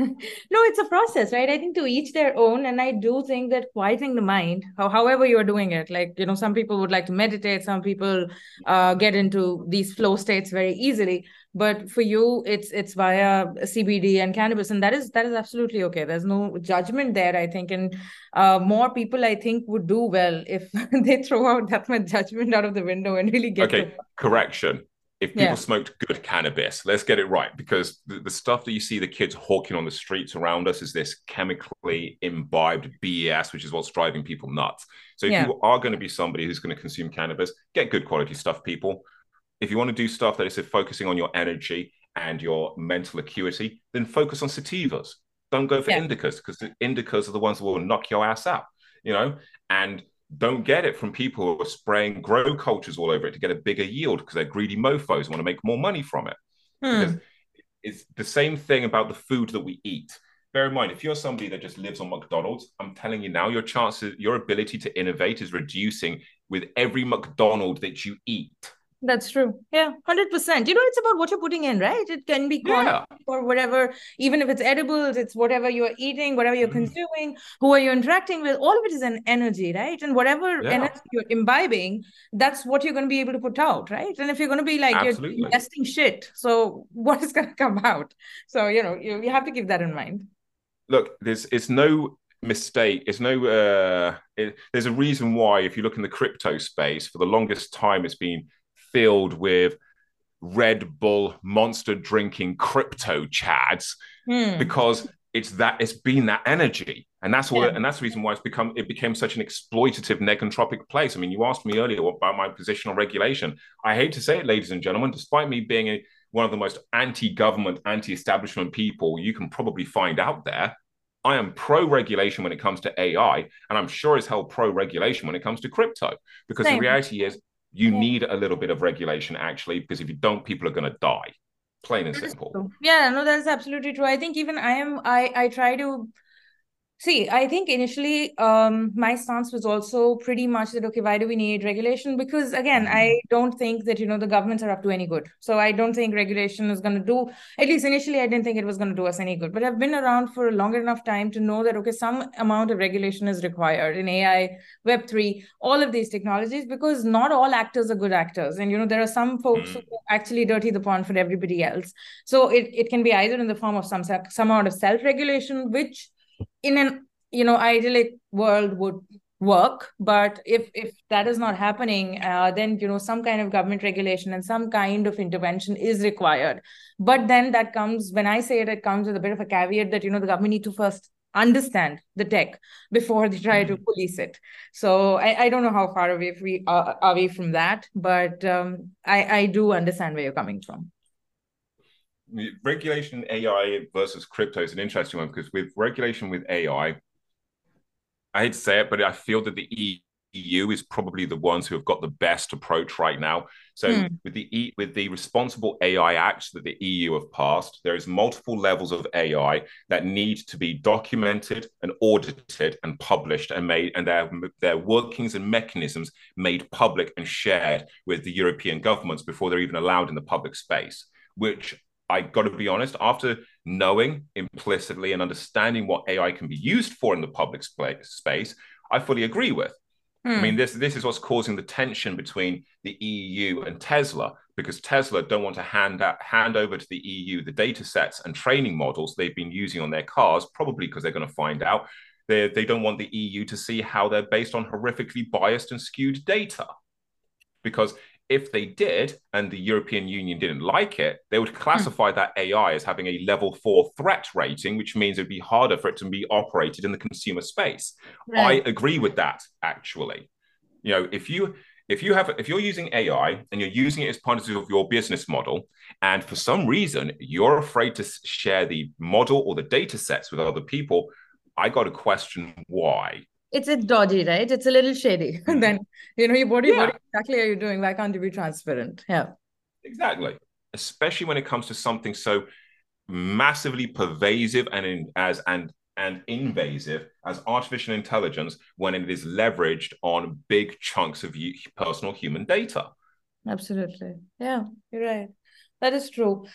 No, it's a process, right? I think to each their own. And I do think that quieting the mind, how, however you're doing it, like, you know, some people would like to meditate, some people uh, get into these flow states very easily. But for you, it's it's via CBD and cannabis, and that is that is absolutely okay. There's no judgment there, I think, and uh, more people, I think, would do well if they throw out that much judgment out of the window and really get okay, to correction. If people Yeah. smoked good cannabis, let's get it right because the, the stuff that you see the kids hawking on the streets around us is this chemically imbibed BS, which is what's driving people nuts. So if Yeah. you are going to be somebody who's going to consume cannabis, get good quality stuff, people. If you want to do stuff that is focusing on your energy and your mental acuity, then focus on sativas. Don't go for Yeah. indicas because the indicas are the ones that will knock your ass out, you know? And don't get it from people who are spraying grow cultures all over it to get a bigger yield because they're greedy mofos and want to make more money from it. Because Hmm. it's the same thing about the food that we eat. Bear in mind, if you're somebody that just lives on McDonald's, I'm telling you now, your chances, your ability to innovate is reducing with every McDonald that you eat. That's true. Yeah, 100%. You know, it's about what you're putting in, right? It can be corn Yeah. or whatever, even if it's edibles, it's whatever you're eating, whatever you're Mm. consuming, who are you interacting with, all of it is an energy, right? And whatever Yeah. energy you're imbibing, that's what you're going to be able to put out, right? And if you're going to be like, Absolutely. you're ingesting shit, so what is going to come out? So, you know, you, you have to keep that in mind. look there's it's no mistake it's no uh it, there's a reason why if you look in the crypto space for the longest time it's been filled with red bull monster drinking crypto chads Hmm. because it's that it's been that energy and that's what Yeah. and that's the reason why it's become it became such an exploitative negentropic place i mean you asked me earlier about my position on regulation i hate to say it ladies and gentlemen despite me being a, one of the most anti-government anti-establishment people you can probably find out there i am pro-regulation when it comes to ai and i'm sure as hell pro-regulation when it comes to crypto because Same. the reality is you Yeah. need a little bit of regulation actually because if you don't people are going to die plain and simple. Yeah, no, that's absolutely true. I think even I am I I try to see, I think initially um my stance was also pretty much that okay, why do we need regulation? Because again, I don't think that you know the governments are up to any good. So I don't think regulation is going to do at least initially I didn't think it was going to do us any good. But I've been around for a long enough time to know that okay, some amount of regulation is required in AI, Web3, all of these technologies because not all actors are good actors. And you know, there are some folks Mm. who actually dirty the pond for everybody else. So it, it can be either in the form of some some amount of self-regulation, which in an you know idyllic world would work. But if if that is not happening, uh, then you know some kind of government regulation and some kind of intervention is required. But then that comes when I say it, it comes with a bit of a caveat that you know the government need to first understand the tech before they try to police it. So I, I don't know how far away we are, are we from that, but um, I I do understand where you're coming from. Regulation AI versus crypto is an interesting one because with regulation with AI, I hate to say it, but I feel that the EU is probably the ones who have got the best approach right now. So Hmm. with the e, with the responsible AI Act that the EU have passed, there is multiple levels of AI that need to be documented and audited and published and made and their their workings and mechanisms made public and shared with the European governments before they're even allowed in the public space, which I got to be honest, after knowing implicitly and understanding what AI can be used for in the public spa- space, I fully agree with. I Hmm. mean, this this is what's causing the tension between the EU and Tesla because Tesla don't want to hand out, hand over to the EU the data sets and training models they've been using on their cars, probably because they're going to find out they they don't want the EU to see how they're based on horrifically biased and skewed data. because if they did and the European Union didn't like it, they would classify mm. that AI as having a level four threat rating, which means it'd be harder for it to be operated in the consumer space. Right. I agree with that, actually. You know, if you if you have if you're using AI and you're using it as part of your business model, and for some reason you're afraid to share the model or the data sets with other people, I got to question why it's it's dodgy, right? It's a little shady. And mm-hmm. then you know, what, yeah. what exactly are you doing? Why can't you be transparent? Yeah. Exactly. Especially when it comes to something so massively pervasive and in, as and and invasive as artificial intelligence when it is leveraged on big chunks of personal human data. Absolutely. Yeah, you're right. That is true.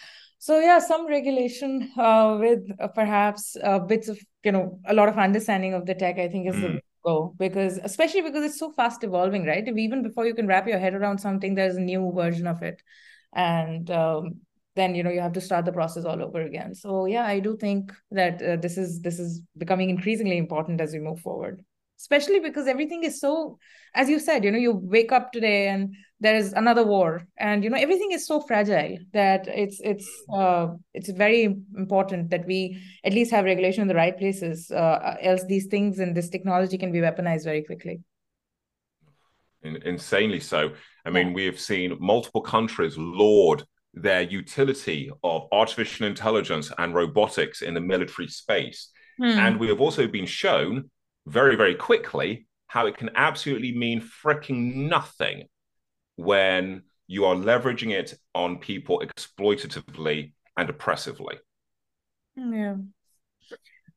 So yeah, some regulation uh, with uh, perhaps uh, bits of you know a lot of understanding of the tech. I think is mm. the go because especially because it's so fast evolving, right? Even before you can wrap your head around something, there's a new version of it, and um, then you know you have to start the process all over again. So yeah, I do think that uh, this is this is becoming increasingly important as we move forward especially because everything is so as you said you know you wake up today and there is another war. And you know everything is so fragile that it's it's uh, it's very important that we at least have regulation in the right places uh, else these things and this technology can be weaponized very quickly. Insanely so. I mean we have seen multiple countries laud their utility of artificial intelligence and robotics in the military space. Hmm. and we have also been shown very, very quickly how it can absolutely mean freaking nothing when you are leveraging it on people exploitatively and oppressively. Yeah.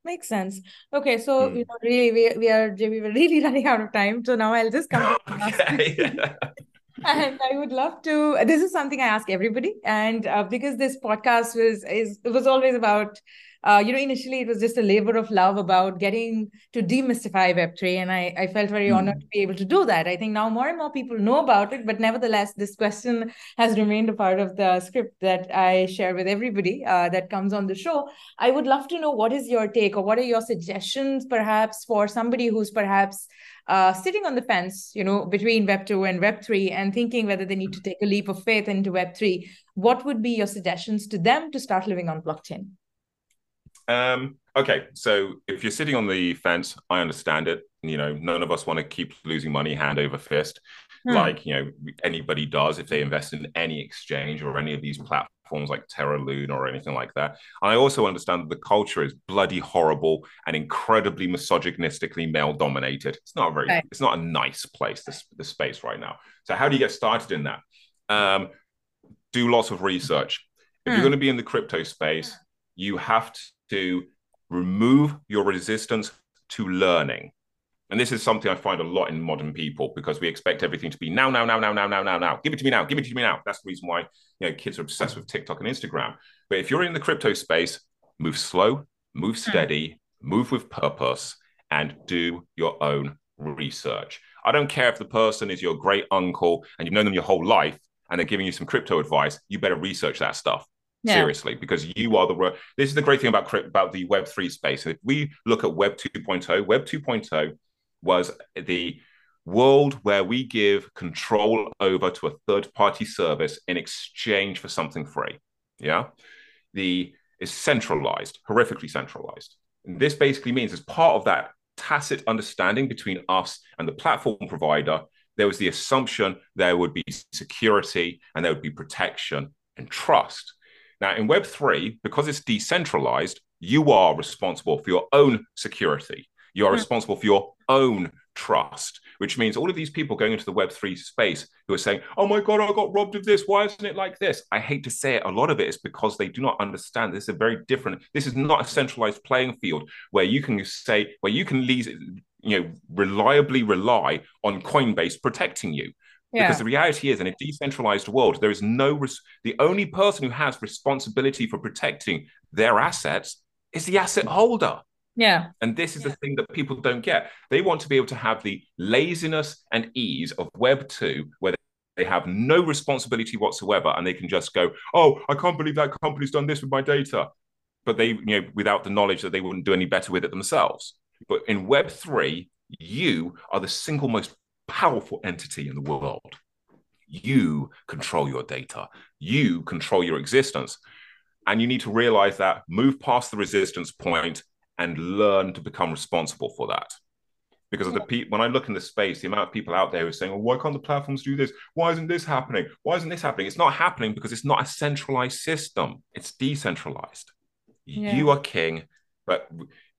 Makes sense. Okay, so mm. you know, really, we, we are we were really running out of time. So now I'll just come okay. and I would love to. This is something I ask everybody, and uh, because this podcast was is it was always about uh, you know, initially it was just a labor of love about getting to demystify Web3. And I, I felt very mm. honored to be able to do that. I think now more and more people know about it, but nevertheless, this question has remained a part of the script that I share with everybody uh, that comes on the show. I would love to know what is your take or what are your suggestions, perhaps, for somebody who's perhaps uh, sitting on the fence, you know, between Web 2 and Web 3 and thinking whether they need to take a leap of faith into Web 3, what would be your suggestions to them to start living on blockchain? Um, okay, so if you're sitting on the fence, I understand it. You know, none of us want to keep losing money hand over fist, hmm. like you know anybody does if they invest in any exchange or any of these platforms like Terra Luna or anything like that. And I also understand that the culture is bloody horrible and incredibly misogynistically male dominated. It's not a very, okay. it's not a nice place. This this space right now. So how do you get started in that? Um, do lots of research. If hmm. you're going to be in the crypto space, you have to remove your resistance to learning. And this is something I find a lot in modern people because we expect everything to be now, now, now, now, now, now, now, now. Give it to me now. Give it to me now. That's the reason why you know kids are obsessed with TikTok and Instagram. But if you're in the crypto space, move slow, move hmm. steady, move with purpose, and do your own research. I don't care if the person is your great uncle and you've known them your whole life and they're giving you some crypto advice. You better research that stuff yeah. seriously because you are the world. this is the great thing about about the web 3 space if we look at web 2.0 web 2.0 was the world where we give control over to a third party service in exchange for something free yeah the is centralized horrifically centralized and this basically means as part of that tacit understanding between us and the platform provider there was the assumption there would be security and there would be protection and trust now, in Web3, because it's decentralized, you are responsible for your own security. You are hmm. responsible for your own trust, which means all of these people going into the Web3 space who are saying, oh my God, I got robbed of this. Why isn't it like this? I hate to say it. A lot of it is because they do not understand this is a very different, this is not a centralized playing field where you can say, where you can leave, you know, reliably rely on Coinbase protecting you. Yeah. Because the reality is, in a decentralized world, there is no res- the only person who has responsibility for protecting their assets is the asset holder. Yeah. And this is yeah. the thing that people don't get. They want to be able to have the laziness and ease of Web 2, where they have no responsibility whatsoever and they can just go, oh, I can't believe that company's done this with my data. But they, you know, without the knowledge that they wouldn't do any better with it themselves. But in Web 3, you are the single most powerful entity in the world. You control your data. You control your existence. And you need to realize that, move past the resistance point and learn to become responsible for that. Because of the pe- when I look in the space, the amount of people out there who are saying, well, why can't the platforms do this? Why isn't this happening? Why isn't this happening? It's not happening because it's not a centralized system. It's decentralized. Yeah. You are king, but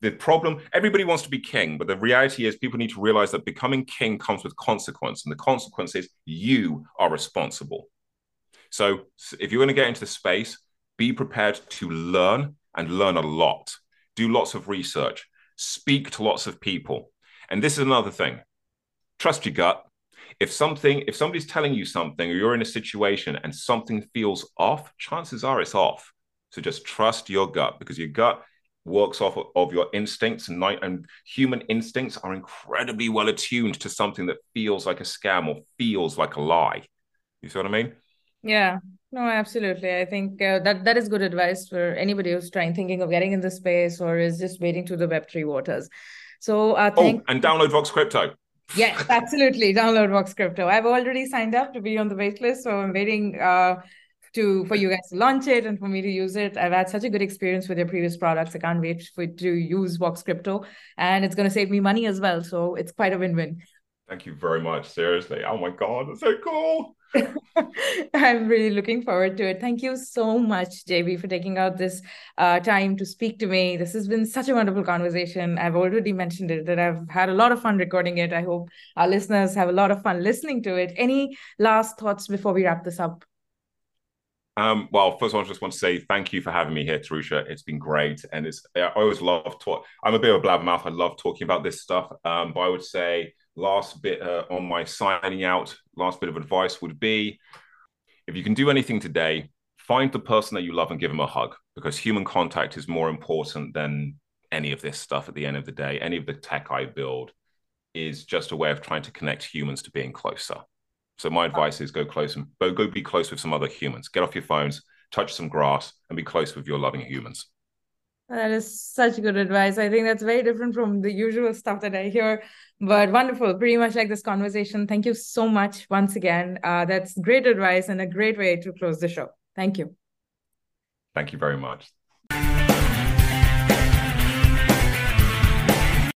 the problem everybody wants to be king but the reality is people need to realize that becoming king comes with consequence and the consequence is you are responsible. So if you're going to get into the space be prepared to learn and learn a lot. Do lots of research. Speak to lots of people. And this is another thing. Trust your gut. If something if somebody's telling you something or you're in a situation and something feels off chances are it's off. So just trust your gut because your gut works off of your instincts. And night and human instincts are incredibly well attuned to something that feels like a scam or feels like a lie. You see what i mean? Yeah. No absolutely. I think uh, that that is good advice for anybody who's trying thinking of getting in the space or is just waiting to the web3 waters. So uh oh, thank- oh and download vox crypto. Yes absolutely. Download vox crypto. I've already signed up to be on the wait list so i'm waiting uh to for you guys to launch it and for me to use it. I've had such a good experience with your previous products. I can't wait for to use Vox Crypto, and it's going to save me money as well. So it's quite a win-win. Thank you very much. Seriously, oh my god, that's so cool. I'm really looking forward to it. Thank you so much, JB, for taking out this uh, time to speak to me. This has been such a wonderful conversation. I've already mentioned it that I've had a lot of fun recording it. I hope our listeners have a lot of fun listening to it. Any last thoughts before we wrap this up? Um, well, first of all, I just want to say thank you for having me here, Tarusha. It's been great, and it's I always love talk. I'm a bit of a blabbermouth. I love talking about this stuff. Um, but I would say last bit uh, on my signing out, last bit of advice would be, if you can do anything today, find the person that you love and give them a hug, because human contact is more important than any of this stuff. At the end of the day, any of the tech I build is just a way of trying to connect humans to being closer. So my advice is go close and go go be close with some other humans. Get off your phones, touch some grass, and be close with your loving humans. That is such good advice. I think that's very different from the usual stuff that I hear, but wonderful. Pretty much like this conversation. Thank you so much once again. Uh, that's great advice and a great way to close the show. Thank you. Thank you very much.